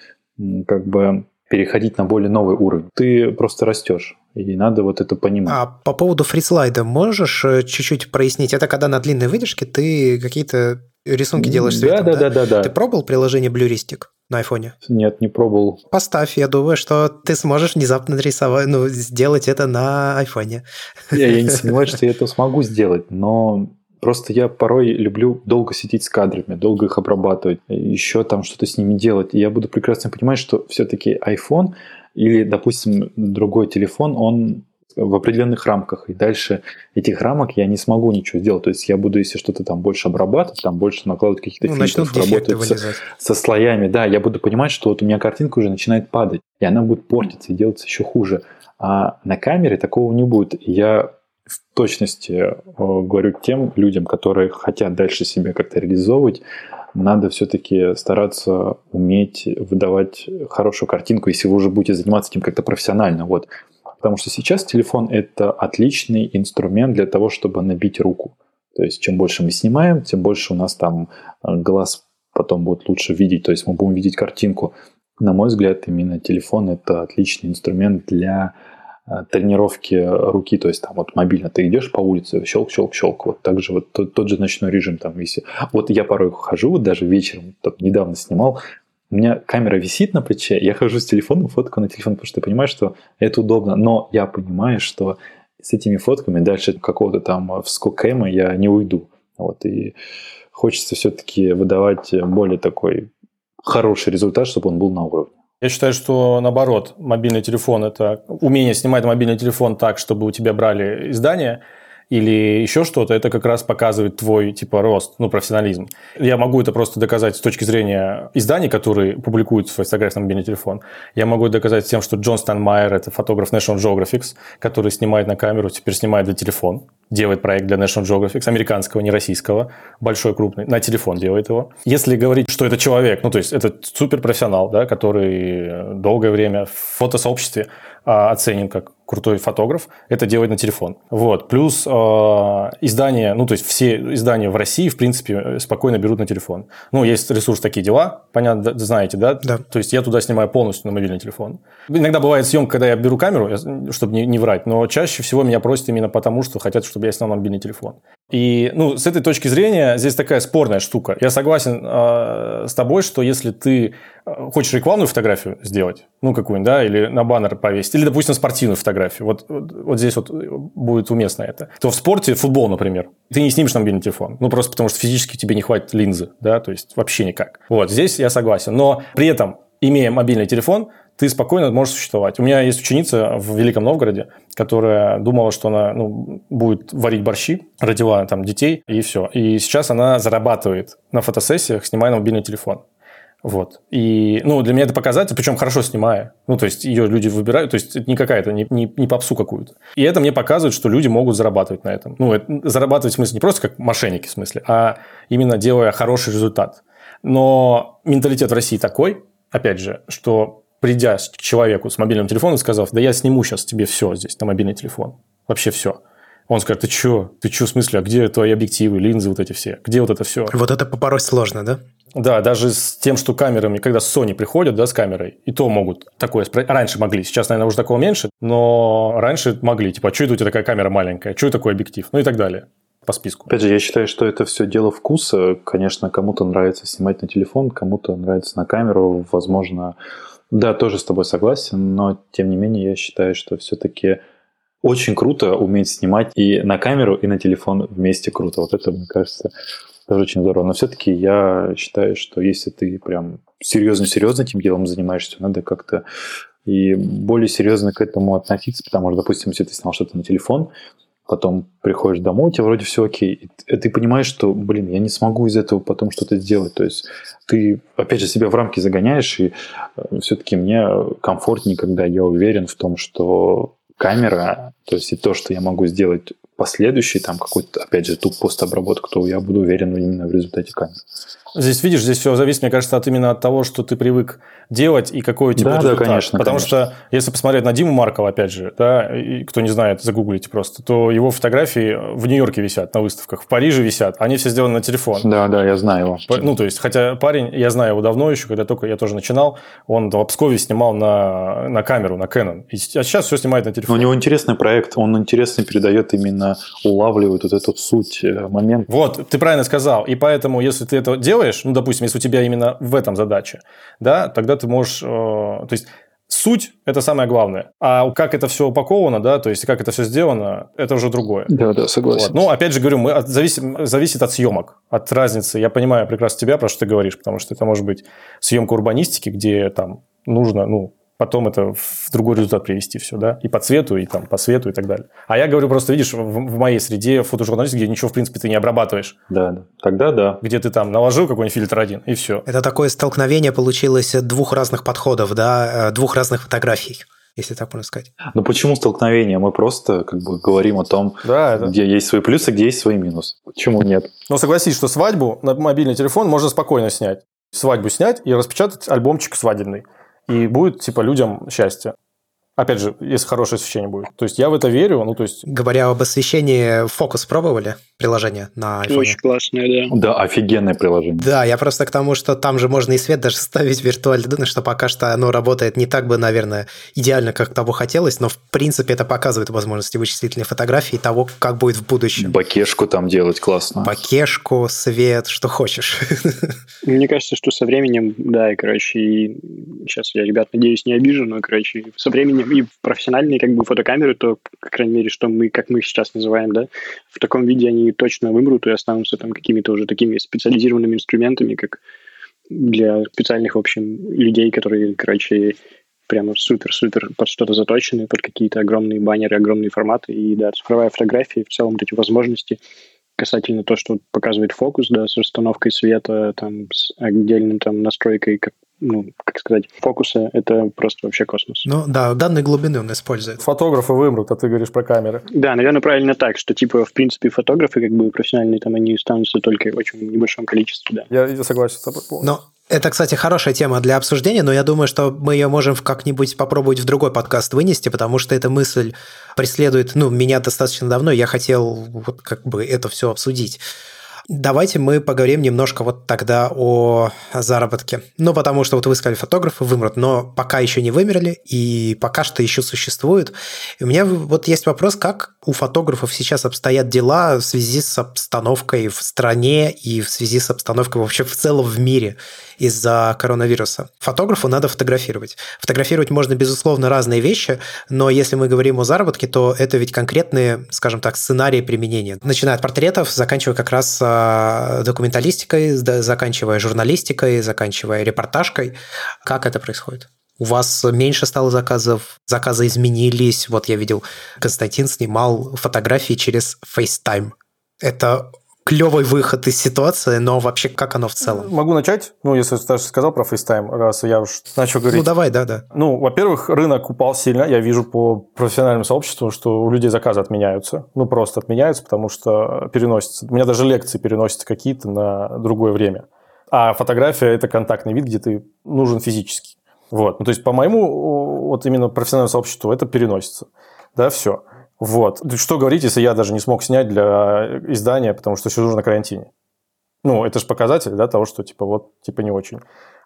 S2: как бы переходить на более новый уровень. Ты просто растешь. И надо вот это понимать.
S1: А по поводу фрислайда можешь э, чуть-чуть прояснить? Это когда на длинной выдержке ты какие-то рисунки делаешь цветом,
S2: да? Да, да, да, да.
S1: Ты пробовал приложение Bluristic? на айфоне?
S2: Нет, не пробовал.
S1: Поставь, я думаю, что ты сможешь внезапно нарисовать, ну, сделать это на айфоне.
S2: Я, я не сомневаюсь, что я это смогу сделать, но Просто я порой люблю долго сидеть с кадрами, долго их обрабатывать, еще там что-то с ними делать. И я буду прекрасно понимать, что все-таки iPhone или, допустим, другой телефон, он в определенных рамках. И дальше этих рамок я не смогу ничего сделать. То есть я буду, если что-то там больше обрабатывать, там больше накладывать какие-то ну, фильтров, работать со, со слоями, да, я буду понимать, что вот у меня картинка уже начинает падать, и она будет портиться и делаться еще хуже. А на камере такого не будет. Я в точности э, говорю тем людям, которые хотят дальше себя как-то реализовывать, надо все-таки стараться уметь выдавать хорошую картинку, если вы уже будете заниматься этим как-то профессионально. Вот. Потому что сейчас телефон – это отличный инструмент для того, чтобы набить руку. То есть, чем больше мы снимаем, тем больше у нас там э, глаз потом будет лучше видеть, то есть мы будем видеть картинку. На мой взгляд, именно телефон – это отличный инструмент для тренировки руки, то есть там вот мобильно ты идешь по улице, щелк, щелк, щелк, вот так же вот тот, тот же ночной режим там если Вот я порой хожу, вот даже вечером, там, недавно снимал, у меня камера висит на плече, я хожу с телефоном, фоткаю на телефон, потому что я понимаю, что это удобно, но я понимаю, что с этими фотками дальше какого-то там вскокэма я не уйду. Вот, и хочется все-таки выдавать более такой хороший результат, чтобы он был на уровне.
S3: Я считаю, что наоборот, мобильный телефон – это умение снимать мобильный телефон так, чтобы у тебя брали издания – или еще что-то, это как раз показывает твой, типа, рост, ну, профессионализм. Я могу это просто доказать с точки зрения изданий, которые публикуют свой фотографии на мобильный телефон. Я могу доказать тем, что Джон Стэнмайер – это фотограф National Geographic, который снимает на камеру, теперь снимает для телефон, делает проект для National Geographic, американского, не российского, большой, крупный, на телефон делает его. Если говорить, что это человек, ну, то есть это суперпрофессионал, да, который долгое время в фотосообществе оценен как крутой фотограф, это делает на телефон. Вот. Плюс э, издания, ну, то есть все издания в России, в принципе, спокойно берут на телефон. Ну, есть ресурс «Такие дела», понятно, знаете, да?
S1: Да.
S3: То есть я туда снимаю полностью на мобильный телефон. Иногда бывает съемка, когда я беру камеру, чтобы не, не врать, но чаще всего меня просят именно потому, что хотят, чтобы я снял на мобильный телефон. И, ну, с этой точки зрения здесь такая спорная штука. Я согласен э, с тобой, что если ты э, хочешь рекламную фотографию сделать, ну, какую-нибудь, да, или на баннер повесить, или, допустим, спортивную фотографию, вот, вот, вот здесь вот будет уместно это, то в спорте, футбол, например, ты не снимешь на мобильный телефон, ну, просто потому что физически тебе не хватит линзы, да, то есть вообще никак. Вот, здесь я согласен. Но при этом, имея мобильный телефон, ты спокойно можешь существовать. У меня есть ученица в Великом Новгороде, которая думала, что она ну, будет варить борщи, родила там детей, и все. И сейчас она зарабатывает на фотосессиях, снимая на мобильный телефон. Вот. И, ну, для меня это показатель, причем хорошо снимая. Ну, то есть, ее люди выбирают, то есть, это не какая-то, не, не, не попсу какую-то. И это мне показывает, что люди могут зарабатывать на этом. Ну, это, зарабатывать в смысле не просто как мошенники в смысле, а именно делая хороший результат. Но менталитет в России такой, опять же, что придя к человеку с мобильным телефоном и сказав, да я сниму сейчас тебе все здесь на мобильный телефон, вообще все. Он скажет, ты что? Ты что, в смысле? А где твои объективы, линзы вот эти все? Где вот это все?
S1: Вот это побороть сложно, да?
S3: Да, даже с тем, что камерами, когда Sony приходят, да, с камерой, и то могут такое спро... Раньше могли, сейчас, наверное, уже такого меньше, но раньше могли. Типа, а что это у тебя такая камера маленькая? Что это такой объектив? Ну и так далее по списку.
S2: Опять же, я считаю, что это все дело вкуса. Конечно, кому-то нравится снимать на телефон, кому-то нравится на камеру. Возможно, да, тоже с тобой согласен, но тем не менее я считаю, что все-таки очень круто уметь снимать и на камеру, и на телефон вместе круто. Вот это, мне кажется, тоже очень здорово. Но все-таки я считаю, что если ты прям серьезно-серьезно этим делом занимаешься, надо как-то и более серьезно к этому относиться, потому что, допустим, если ты снял что-то на телефон, потом приходишь домой, у тебя вроде все окей. И ты понимаешь, что, блин, я не смогу из этого потом что-то сделать. То есть ты, опять же, себя в рамки загоняешь, и э, все-таки мне комфортнее, когда я уверен в том, что камера, то есть и то, что я могу сделать последующий, там какой-то, опять же, ту постобработку, то я буду уверен именно в результате камеры.
S3: Здесь, видишь, здесь все зависит, мне кажется, от именно от того, что ты привык делать и какой у тебя
S2: да, результат. Да, конечно,
S3: Потому
S2: конечно.
S3: что, если посмотреть на Диму Маркова, опять же, да, и кто не знает, загуглите просто, то его фотографии в Нью-Йорке висят на выставках, в Париже висят, они все сделаны на телефон.
S2: Да, да, я знаю его.
S3: Ну, то есть, хотя парень, я знаю его давно еще, когда только я тоже начинал, он в Пскове снимал на, на камеру, на Canon, и, а сейчас все снимает на телефон.
S2: у него интересный проект, он интересно передает именно улавливают вот эту суть, э, момент.
S3: Вот, ты правильно сказал. И поэтому, если ты это делаешь, ну, допустим, если у тебя именно в этом задача, да, тогда ты можешь... Э, то есть суть – это самое главное. А как это все упаковано, да, то есть как это все сделано, это уже другое.
S2: Да, да, согласен.
S3: Вот. Ну, опять же говорю, мы от, зависит, зависит от съемок, от разницы. Я понимаю прекрасно тебя, про что ты говоришь, потому что это может быть съемка урбанистики, где там нужно, ну, потом это в другой результат привести все, да, и по цвету, и там по свету, и так далее. А я говорю просто, видишь, в, в моей среде фотожурналистики, где ничего, в принципе, ты не обрабатываешь.
S2: Да, да. Тогда да.
S3: Где ты там наложил какой-нибудь фильтр один, и все.
S1: Это такое столкновение получилось двух разных подходов, да, э, двух разных фотографий если так можно сказать.
S2: Ну почему столкновение? Мы просто как бы говорим о том, да, это... где есть свои плюсы, где есть свои минусы. Почему нет?
S3: Ну согласись, что свадьбу на мобильный телефон можно спокойно снять. Свадьбу снять и распечатать альбомчик свадебный и будет, типа, людям счастье. Опять же, если хорошее освещение будет. То есть я в это верю, ну то есть...
S1: Говоря об освещении, фокус пробовали? Приложение на iPhone?
S4: Очень классное, да.
S2: Да, офигенное приложение.
S1: Да, я просто к тому, что там же можно и свет даже ставить виртуально, да, что пока что оно работает не так бы, наверное, идеально, как того хотелось, но в принципе это показывает возможности вычислительной фотографии того, как будет в будущем.
S2: Бакешку там делать классно.
S1: Бакешку, свет, что хочешь.
S4: Мне кажется, что со временем, да, и, короче, и сейчас я, ребят, надеюсь, не обижу, но, короче, со временем и профессиональные как бы фотокамеры, то, по крайней мере, что мы, как мы их сейчас называем, да, в таком виде они точно вымрут и останутся там какими-то уже такими специализированными инструментами, как для специальных, в общем, людей, которые, короче, прямо супер-супер под что-то заточены, под какие-то огромные баннеры, огромные форматы. И да, цифровая фотография, в целом вот эти возможности касательно то, что показывает фокус, да, с расстановкой света, там, с отдельным там настройкой, как ну, как сказать, фокуса, это просто вообще космос.
S1: Ну да, данной глубины он использует.
S3: Фотографы вымрут, а ты говоришь про камеры.
S4: Да, наверное, правильно так, что типа, в принципе, фотографы как бы профессиональные там, они останутся только в очень небольшом количестве, да.
S3: Я, я согласен с тобой.
S1: Но это, кстати, хорошая тема для обсуждения, но я думаю, что мы ее можем как-нибудь попробовать в другой подкаст вынести, потому что эта мысль преследует, ну, меня достаточно давно, я хотел вот как бы это все обсудить. Давайте мы поговорим немножко вот тогда о заработке. Ну, потому что вот вы сказали, фотографы вымрут, но пока еще не вымерли и пока что еще существуют. И у меня вот есть вопрос, как у фотографов сейчас обстоят дела в связи с обстановкой в стране и в связи с обстановкой вообще в целом в мире из-за коронавируса. Фотографу надо фотографировать. Фотографировать можно, безусловно, разные вещи, но если мы говорим о заработке, то это ведь конкретные, скажем так, сценарии применения. Начиная от портретов, заканчивая как раз а, документалистикой, заканчивая журналистикой, заканчивая репортажкой. Как это происходит? У вас меньше стало заказов, заказы изменились. Вот я видел, Константин снимал фотографии через FaceTime. Это клевый выход из ситуации, но вообще как оно в целом?
S3: Могу начать, ну, если ты сказал про FaceTime, раз я уж начал говорить.
S1: Ну, давай, да, да.
S3: Ну, во-первых, рынок упал сильно. Я вижу по профессиональному сообществу, что у людей заказы отменяются. Ну, просто отменяются, потому что переносятся. У меня даже лекции переносятся какие-то на другое время. А фотография – это контактный вид, где ты нужен физически. Вот. Ну, то есть, по моему вот именно профессиональному сообществу это переносится. Да, все. Вот. Что говорить, если я даже не смог снять для издания, потому что сижу на карантине? Ну, это же показатель, да, того, что, типа, вот, типа, не очень.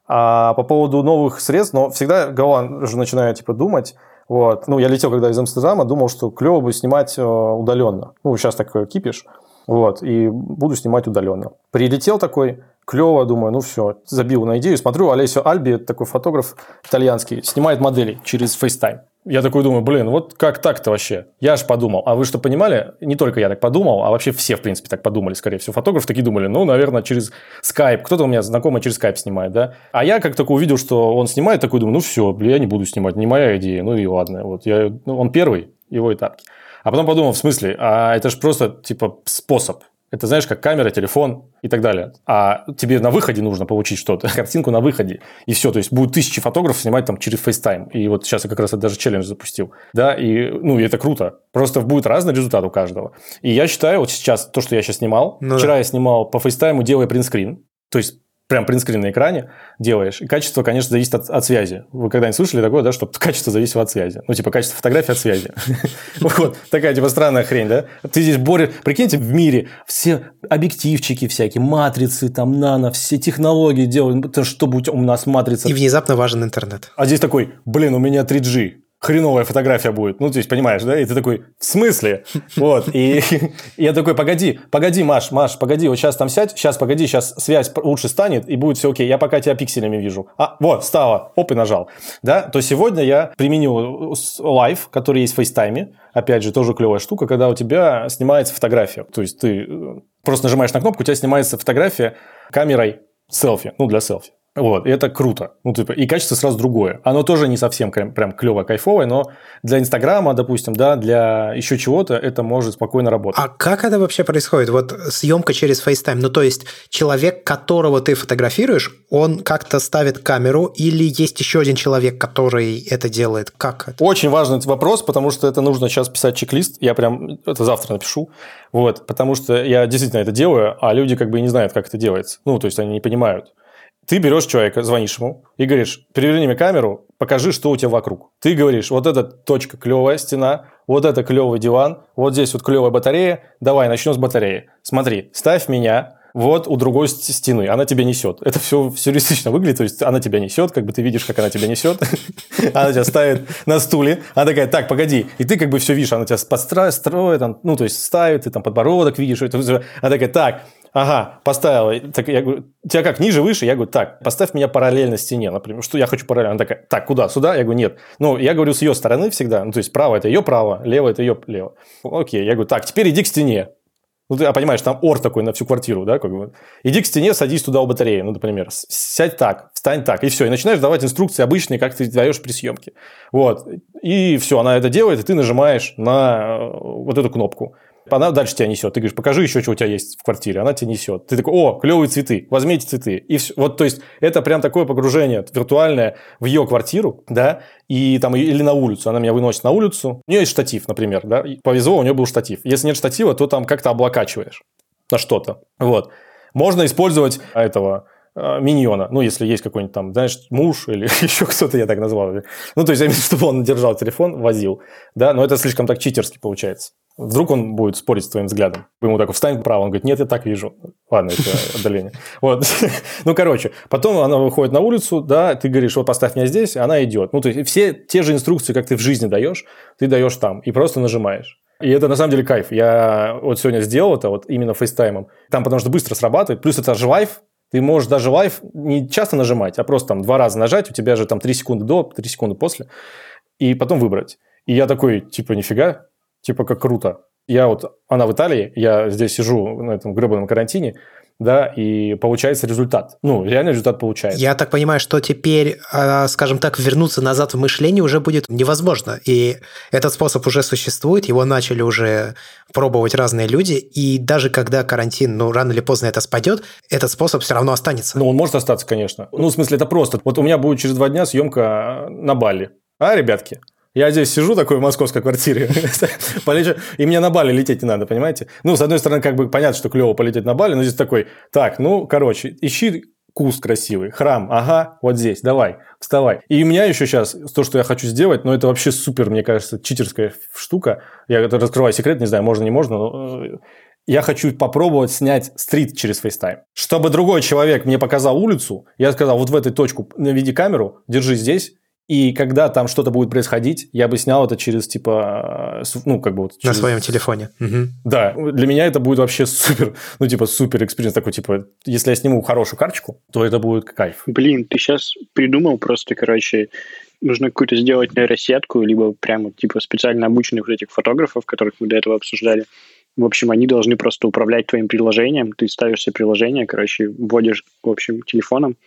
S3: А по поводу новых средств, но всегда голова же начинает, типа, думать, вот. Ну, я летел, когда из Амстердама, думал, что клево бы снимать э, удаленно. Ну, сейчас так кипиш. Вот, и буду снимать удаленно. Прилетел такой, клево, думаю, ну все, забил на идею. Смотрю, Олесио Альби, такой фотограф итальянский, снимает модели через FaceTime. Я такой думаю, блин, вот как так-то вообще? Я же подумал. А вы что понимали? Не только я так подумал, а вообще все, в принципе, так подумали, скорее всего. Фотографы такие думали, ну, наверное, через Skype. Кто-то у меня знакомый через Skype снимает, да? А я как только увидел, что он снимает, такой думаю, ну, все, блин, я не буду снимать, не моя идея. Ну, и ладно. Вот я, ну, он первый, его этапки. А потом подумал, в смысле, а это же просто, типа, способ. Это знаешь, как камера, телефон и так далее. А тебе на выходе нужно получить что-то, картинку на выходе. И все, то есть будет тысячи фотографов снимать там через FaceTime. И вот сейчас я как раз даже челлендж запустил. Да, и, ну, и это круто. Просто будет разный результат у каждого. И я считаю, вот сейчас, то, что я сейчас снимал, ну, вчера да. я снимал по FaceTime, делая принтскрин. То есть прям принтскрин на экране делаешь. И качество, конечно, зависит от, от связи. Вы когда-нибудь слышали такое, да, что качество зависит от связи? Ну, типа, качество фотографии от связи. Вот, такая, типа, странная хрень, да? Ты здесь борешь... Прикиньте, в мире все объективчики всякие, матрицы, там, нано, все технологии делают, чтобы у нас матрица...
S1: И внезапно важен интернет.
S3: А здесь такой, блин, у меня 3G хреновая фотография будет. Ну, то есть, понимаешь, да? И ты такой, в смысле? Вот. И я такой, погоди, погоди, Маш, Маш, погоди, вот сейчас там сядь, сейчас, погоди, сейчас связь лучше станет, и будет все окей. Я пока тебя пикселями вижу. А, вот, стало. Оп, и нажал. Да? То сегодня я применил live, который есть в FaceTime. Опять же, тоже клевая штука, когда у тебя снимается фотография. То есть, ты э, просто нажимаешь на кнопку, у тебя снимается фотография камерой селфи, ну, для селфи. Вот, и это круто. Ну, типа, и качество сразу другое. Оно тоже не совсем прям, прям клево, кайфовое, но для Инстаграма, допустим, да, для еще чего-то это может спокойно работать.
S1: А как это вообще происходит? Вот съемка через FaceTime. Ну, то есть человек, которого ты фотографируешь, он как-то ставит камеру или есть еще один человек, который это делает? Как это?
S3: Очень важный вопрос, потому что это нужно сейчас писать чек-лист. Я прям это завтра напишу. Вот, потому что я действительно это делаю, а люди как бы не знают, как это делается. Ну, то есть они не понимают. Ты берешь человека, звонишь ему и говоришь, переверни мне камеру, покажи, что у тебя вокруг. Ты говоришь, вот эта точка клевая стена, вот это клевый диван, вот здесь вот клевая батарея, давай начнем с батареи. Смотри, ставь меня вот у другой стены, она тебя несет. Это все сюрреалистично выглядит, то есть она тебя несет, как бы ты видишь, как она тебя несет, она тебя ставит на стуле, она такая, так, погоди, и ты как бы все видишь, она тебя подстроит, ну, то есть ставит, ты там подбородок видишь, она такая, так, Ага, поставила. Так я говорю, тебя как, ниже, выше? Я говорю, так, поставь меня параллельно стене, например. Что я хочу параллельно? Она такая, так, куда? Сюда? Я говорю, нет. Ну, я говорю с ее стороны всегда. Ну, то есть, право – это ее право, лево – это ее лево. Окей, я говорю, так, теперь иди к стене. Ну, ты а понимаешь, там ор такой на всю квартиру, да, как бы. Иди к стене, садись туда у батареи, ну, например. Сядь так, встань так, и все. И начинаешь давать инструкции обычные, как ты даешь при съемке. Вот. И все, она это делает, и ты нажимаешь на э, вот эту кнопку. Она дальше тебя несет. Ты говоришь, покажи еще, что у тебя есть в квартире. Она тебя несет. Ты такой, о, клевые цветы, возьми эти цветы. И все. Вот, то есть, это прям такое погружение виртуальное в ее квартиру, да, и там, или на улицу. Она меня выносит на улицу. У нее есть штатив, например, да. Повезло, у нее был штатив. Если нет штатива, то там как-то облокачиваешь на что-то. Вот. Можно использовать этого миньона, ну, если есть какой-нибудь там, знаешь, муж или еще кто-то, я так назвал. Ну, то есть, чтобы он держал телефон, возил, да, но это слишком так читерски получается. Вдруг он будет спорить с твоим взглядом. Ему так встань право, он говорит, нет, я так вижу. Ладно, это отдаление. Вот. Ну, короче, потом она выходит на улицу, да, ты говоришь, вот поставь меня здесь, она идет. Ну, то есть, все те же инструкции, как ты в жизни даешь, ты даешь там и просто нажимаешь. И это на самом деле кайф. Я вот сегодня сделал это вот именно FaceTime ом. Там потому что быстро срабатывает. Плюс это же live. Ты можешь даже live не часто нажимать, а просто там два раза нажать, у тебя же там 3 секунды до, 3 секунды после, и потом выбрать. И я такой, типа, нифига, типа как круто. Я вот, она в Италии, я здесь сижу на этом гребаном карантине, да, и получается результат. Ну, реально результат получается.
S1: Я так понимаю, что теперь, а, скажем так, вернуться назад в мышление уже будет невозможно. И этот способ уже существует, его начали уже пробовать разные люди, и даже когда карантин, ну, рано или поздно это спадет, этот способ все равно останется.
S3: Ну, он может остаться, конечно. Ну, в смысле, это просто. Вот у меня будет через два дня съемка на Бали. А, ребятки? Я здесь сижу такой в московской квартире, и мне на Бали лететь не надо, понимаете? Ну, с одной стороны, как бы понятно, что клево полететь на Бали, но здесь такой, так, ну, короче, ищи куст красивый, храм, ага, вот здесь, давай, вставай. И у меня еще сейчас то, что я хочу сделать, но это вообще супер, мне кажется, читерская штука. Я это раскрываю секрет, не знаю, можно, не можно, но э, я хочу попробовать снять street через FaceTime. Чтобы другой человек мне показал улицу, я сказал, вот в этой точку наведи камеру, держи здесь, и когда там что-то будет происходить, я бы снял это через, типа, ну, как бы вот... Через...
S1: На своем телефоне. Угу.
S3: Да, для меня это будет вообще супер, ну, типа, супер experience такой, типа, если я сниму хорошую карточку, то это будет кайф.
S4: Блин, ты сейчас придумал просто, короче, нужно какую-то сделать нейросетку, либо прямо, типа, специально обученных вот этих фотографов, которых мы до этого обсуждали. В общем, они должны просто управлять твоим приложением. Ты ставишь себе приложение, короче, вводишь, в общем, телефоном,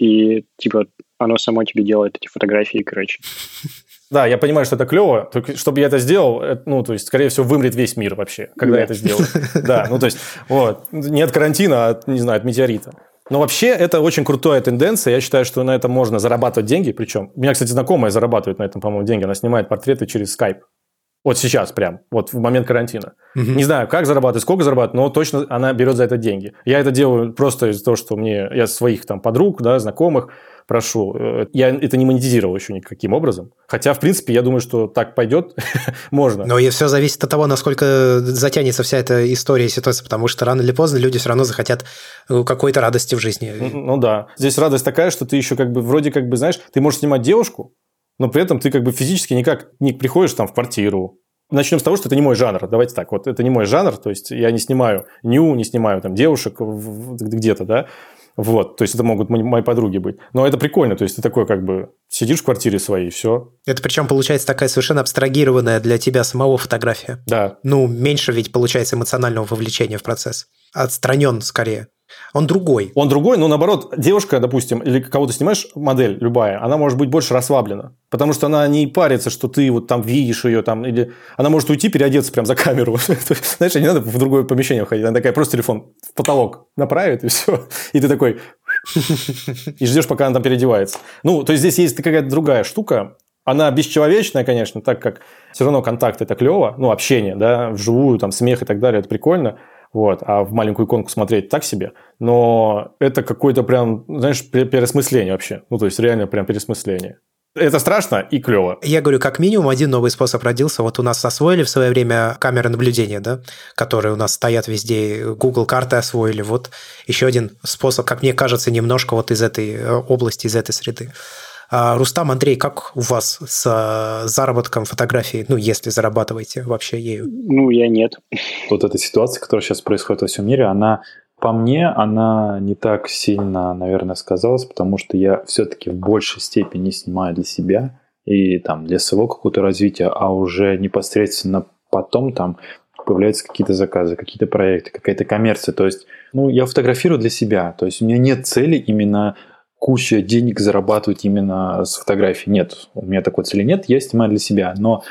S4: и, типа, оно само тебе делает эти фотографии, короче.
S3: Да, я понимаю, что это клево. Только чтобы я это сделал, это, ну, то есть, скорее всего, вымрет весь мир вообще, когда я это сделаю. Да, ну, то есть, вот, не от карантина, а, от, не знаю, от метеорита. Но вообще это очень крутая тенденция. Я считаю, что на этом можно зарабатывать деньги. Причем, у меня, кстати, знакомая зарабатывает на этом, по-моему, деньги. Она снимает портреты через Skype. Вот сейчас прям, вот в момент карантина. Угу. Не знаю, как зарабатывать, сколько зарабатывать, но точно она берет за это деньги. Я это делаю просто из-за того, что мне, я своих там подруг, да, знакомых, прошу. Э, я это не монетизировал еще никаким образом. Хотя, в принципе, я думаю, что так пойдет, можно.
S1: Но и все зависит от того, насколько затянется вся эта история и ситуация, потому что рано или поздно люди все равно захотят э, какой-то радости в жизни.
S3: Ну да. Здесь радость такая, что ты еще как бы, вроде как бы, знаешь, ты можешь снимать девушку, но при этом ты как бы физически никак не приходишь там в квартиру. Начнем с того, что это не мой жанр. Давайте так, вот это не мой жанр, то есть я не снимаю ню, не снимаю там девушек где-то, да, вот, то есть это могут мои подруги быть. Но это прикольно, то есть ты такой как бы сидишь в квартире своей, все.
S1: Это причем получается такая совершенно абстрагированная для тебя самого фотография.
S3: Да.
S1: Ну, меньше ведь получается эмоционального вовлечения в процесс. Отстранен скорее. Он другой.
S3: Он другой, но наоборот, девушка, допустим, или кого то снимаешь, модель любая, она может быть больше расслаблена. Потому что она не парится, что ты вот там видишь ее, там, или она может уйти, переодеться прям за камеру. Знаешь, не надо в другое помещение входить. Она такая, просто телефон в потолок направит, и все. И ты такой... И ждешь, пока она там переодевается. Ну, то есть здесь есть какая-то другая штука. Она бесчеловечная, конечно, так как все равно контакт это клево, ну, общение, да, вживую, там, смех и так далее, это прикольно. Вот, а в маленькую иконку смотреть так себе. Но это какое-то прям, знаешь, пересмысление вообще. Ну, то есть реально прям пересмысление. Это страшно и клево.
S1: Я говорю, как минимум один новый способ родился. Вот у нас освоили в свое время камеры наблюдения, да, которые у нас стоят везде, Google карты освоили. Вот еще один способ, как мне кажется, немножко вот из этой э, области, из этой среды. А, Рустам, Андрей, как у вас с э, заработком фотографии, ну, если зарабатываете вообще ею?
S4: Ну, я нет.
S2: Вот эта ситуация, которая сейчас происходит во всем мире, она по мне, она не так сильно, наверное, сказалась, потому что я все-таки в большей степени снимаю для себя и там для своего какого-то развития, а уже непосредственно потом там появляются какие-то заказы, какие-то проекты, какая-то коммерция. То есть, ну, я фотографирую для себя. То есть у меня нет цели именно куча денег зарабатывать именно с фотографией. Нет, у меня такой цели нет, я снимаю для себя. Но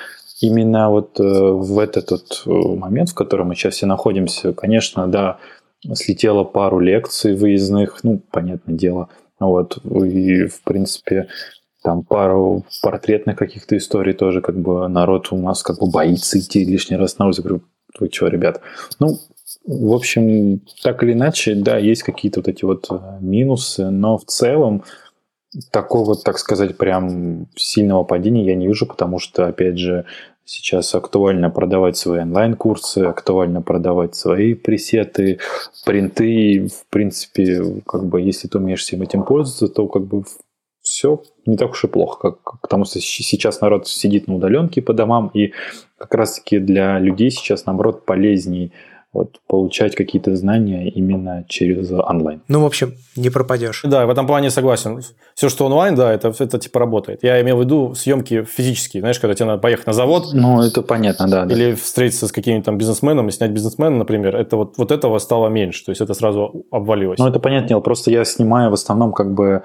S2: именно вот э, в этот вот э, момент, в котором мы сейчас все находимся, конечно, да, слетело пару лекций выездных, ну, понятное дело. Вот, и, в принципе, там пару портретных каких-то историй тоже, как бы народ у нас как бы боится идти лишний раз на улицу. Говорю, вы что, ребят? Ну, в общем, так или иначе, да, есть какие-то вот эти вот э, минусы, но в целом такого, так сказать, прям сильного падения я не вижу, потому что, опять же, сейчас актуально продавать свои онлайн-курсы, актуально продавать свои пресеты, принты. В принципе, как бы, если ты умеешь всем этим пользоваться, то как бы все не так уж и плохо, как, потому что сейчас народ сидит на удаленке по домам, и как раз-таки для людей сейчас, наоборот, полезней вот, получать какие-то знания именно через онлайн.
S1: Ну, в общем, не пропадешь.
S3: Да, в этом плане согласен. Все, что онлайн, да, это, это типа работает. Я имел в виду съемки физические, знаешь, когда тебе надо поехать на завод.
S2: Ну, это понятно, да.
S3: Или да. встретиться с каким-нибудь там бизнесменом и снять бизнесмена, например. Это вот, вот этого стало меньше, то есть это сразу обвалилось.
S2: Ну, это понятно, просто я снимаю в основном как бы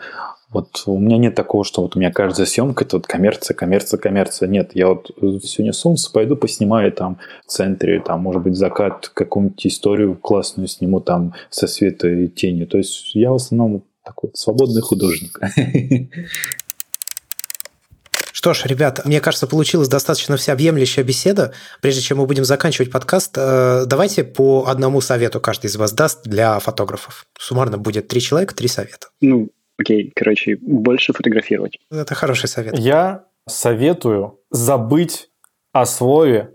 S2: вот у меня нет такого, что вот у меня каждая съемка это вот коммерция, коммерция, коммерция. Нет, я вот сегодня солнце пойду поснимаю там в центре, там, может быть, закат, какую-нибудь историю классную сниму там со света и тенью. То есть я в основном такой свободный художник.
S1: Что ж, ребят, мне кажется, получилась достаточно всеобъемлющая беседа. Прежде чем мы будем заканчивать подкаст, э, давайте по одному совету каждый из вас даст для фотографов. Суммарно будет три человека, три совета.
S4: Ну, Окей, короче, больше фотографировать.
S1: Это хороший совет.
S3: Я советую забыть о слове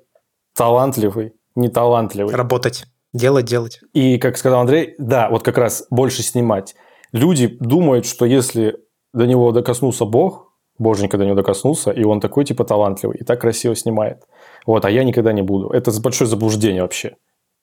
S3: талантливый, неталантливый.
S1: Работать. Делать, делать.
S3: И, как сказал Андрей, да, вот как раз больше снимать. Люди думают, что если до него докоснулся Бог, Боженька до него докоснулся, и он такой типа талантливый, и так красиво снимает. Вот, а я никогда не буду. Это большое заблуждение вообще.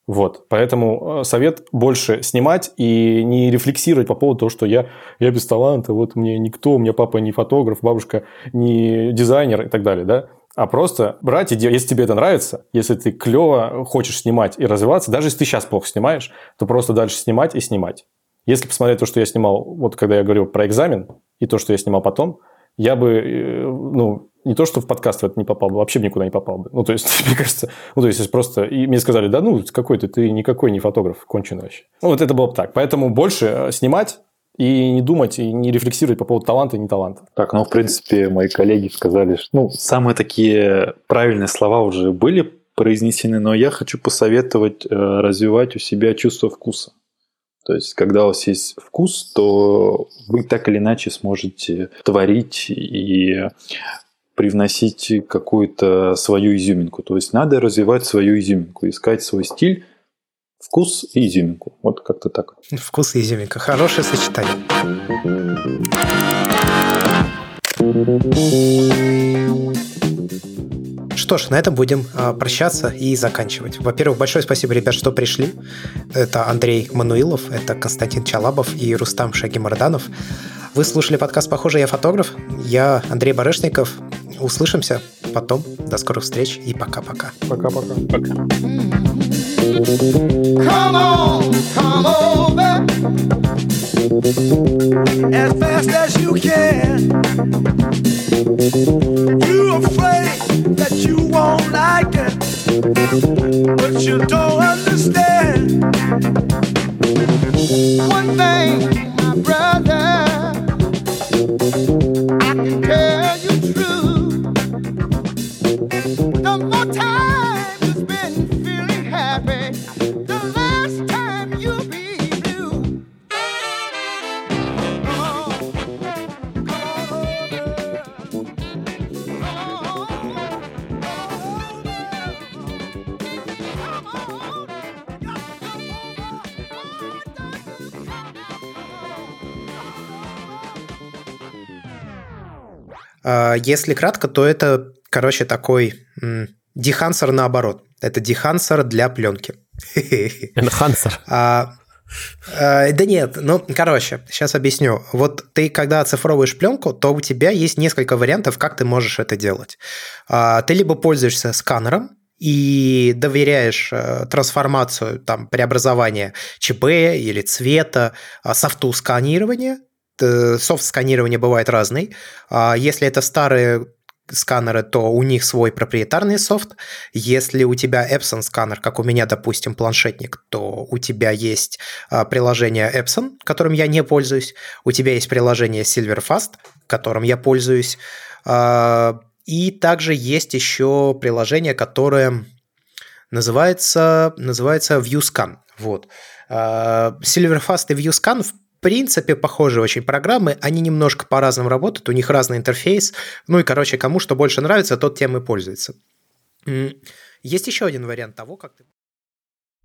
S3: Вот, поэтому э, совет больше снимать и не рефлексировать по поводу того, что я, я без таланта, вот мне никто, у меня папа не фотограф, бабушка не дизайнер и так далее, да, а просто брать и делать. Если тебе это нравится, если ты клево хочешь снимать и развиваться, даже если ты сейчас плохо снимаешь, то просто дальше снимать и снимать. Если посмотреть то, что я снимал, вот когда я говорил про экзамен, и то, что я снимал потом, я бы, э, ну, не то, что в подкаст в это не попал бы, вообще никуда не попал бы. Ну, то есть, мне кажется, ну, то есть, просто... И мне сказали, да ну, какой ты, ты никакой не фотограф, конченый вообще. Ну, вот это было бы так. Поэтому больше э, снимать и не думать, и не рефлексировать по поводу таланта и не таланта.
S2: Так, ну, в принципе, мои коллеги сказали, что, ну, самые такие правильные слова уже были произнесены, но я хочу посоветовать э, развивать у себя чувство вкуса. То есть, когда у вас есть вкус, то вы так или иначе сможете творить и привносить какую-то свою изюминку. То есть надо развивать свою изюминку, искать свой стиль, вкус и изюминку. Вот как-то так.
S1: Вкус и изюминка. Хорошее сочетание. что ж, на этом будем а, прощаться и заканчивать. Во-первых, большое спасибо, ребят, что пришли. Это Андрей Мануилов, это Константин Чалабов и Рустам Шагимарданов. Вы слушали подкаст «Похоже, я фотограф». Я Андрей Барышников. Услышимся потом. До скорых встреч и пока-пока.
S3: Пока-пока.
S4: Пока.
S5: Come on, come over as fast as you can. You're afraid that you won't like it, but you don't understand. One thing, my brother, I can tell
S1: Если кратко, то это, короче, такой дехансер наоборот. Это дехансер для пленки.
S6: Энхансер.
S1: А, а, да нет, ну, короче, сейчас объясню. Вот ты, когда оцифровываешь пленку, то у тебя есть несколько вариантов, как ты можешь это делать. А, ты либо пользуешься сканером, и доверяешь э, трансформацию, там, преобразование ЧП или цвета, а, софту сканирования. Э, Софт сканирования бывает разный. А Если это старые сканеры, то у них свой проприетарный софт. Если у тебя Epson сканер, как у меня, допустим, планшетник, то у тебя есть а, приложение Epson, которым я не пользуюсь. У тебя есть приложение Silverfast, которым я пользуюсь. А, И также есть еще приложение, которое называется, называется ViewScan. Вот. Silverfast и ViewScan в принципе, похожие очень программы, они немножко по-разному работают, у них разный интерфейс. Ну и, короче, кому что больше нравится, тот тем и пользуется. Есть еще один вариант того, как ты...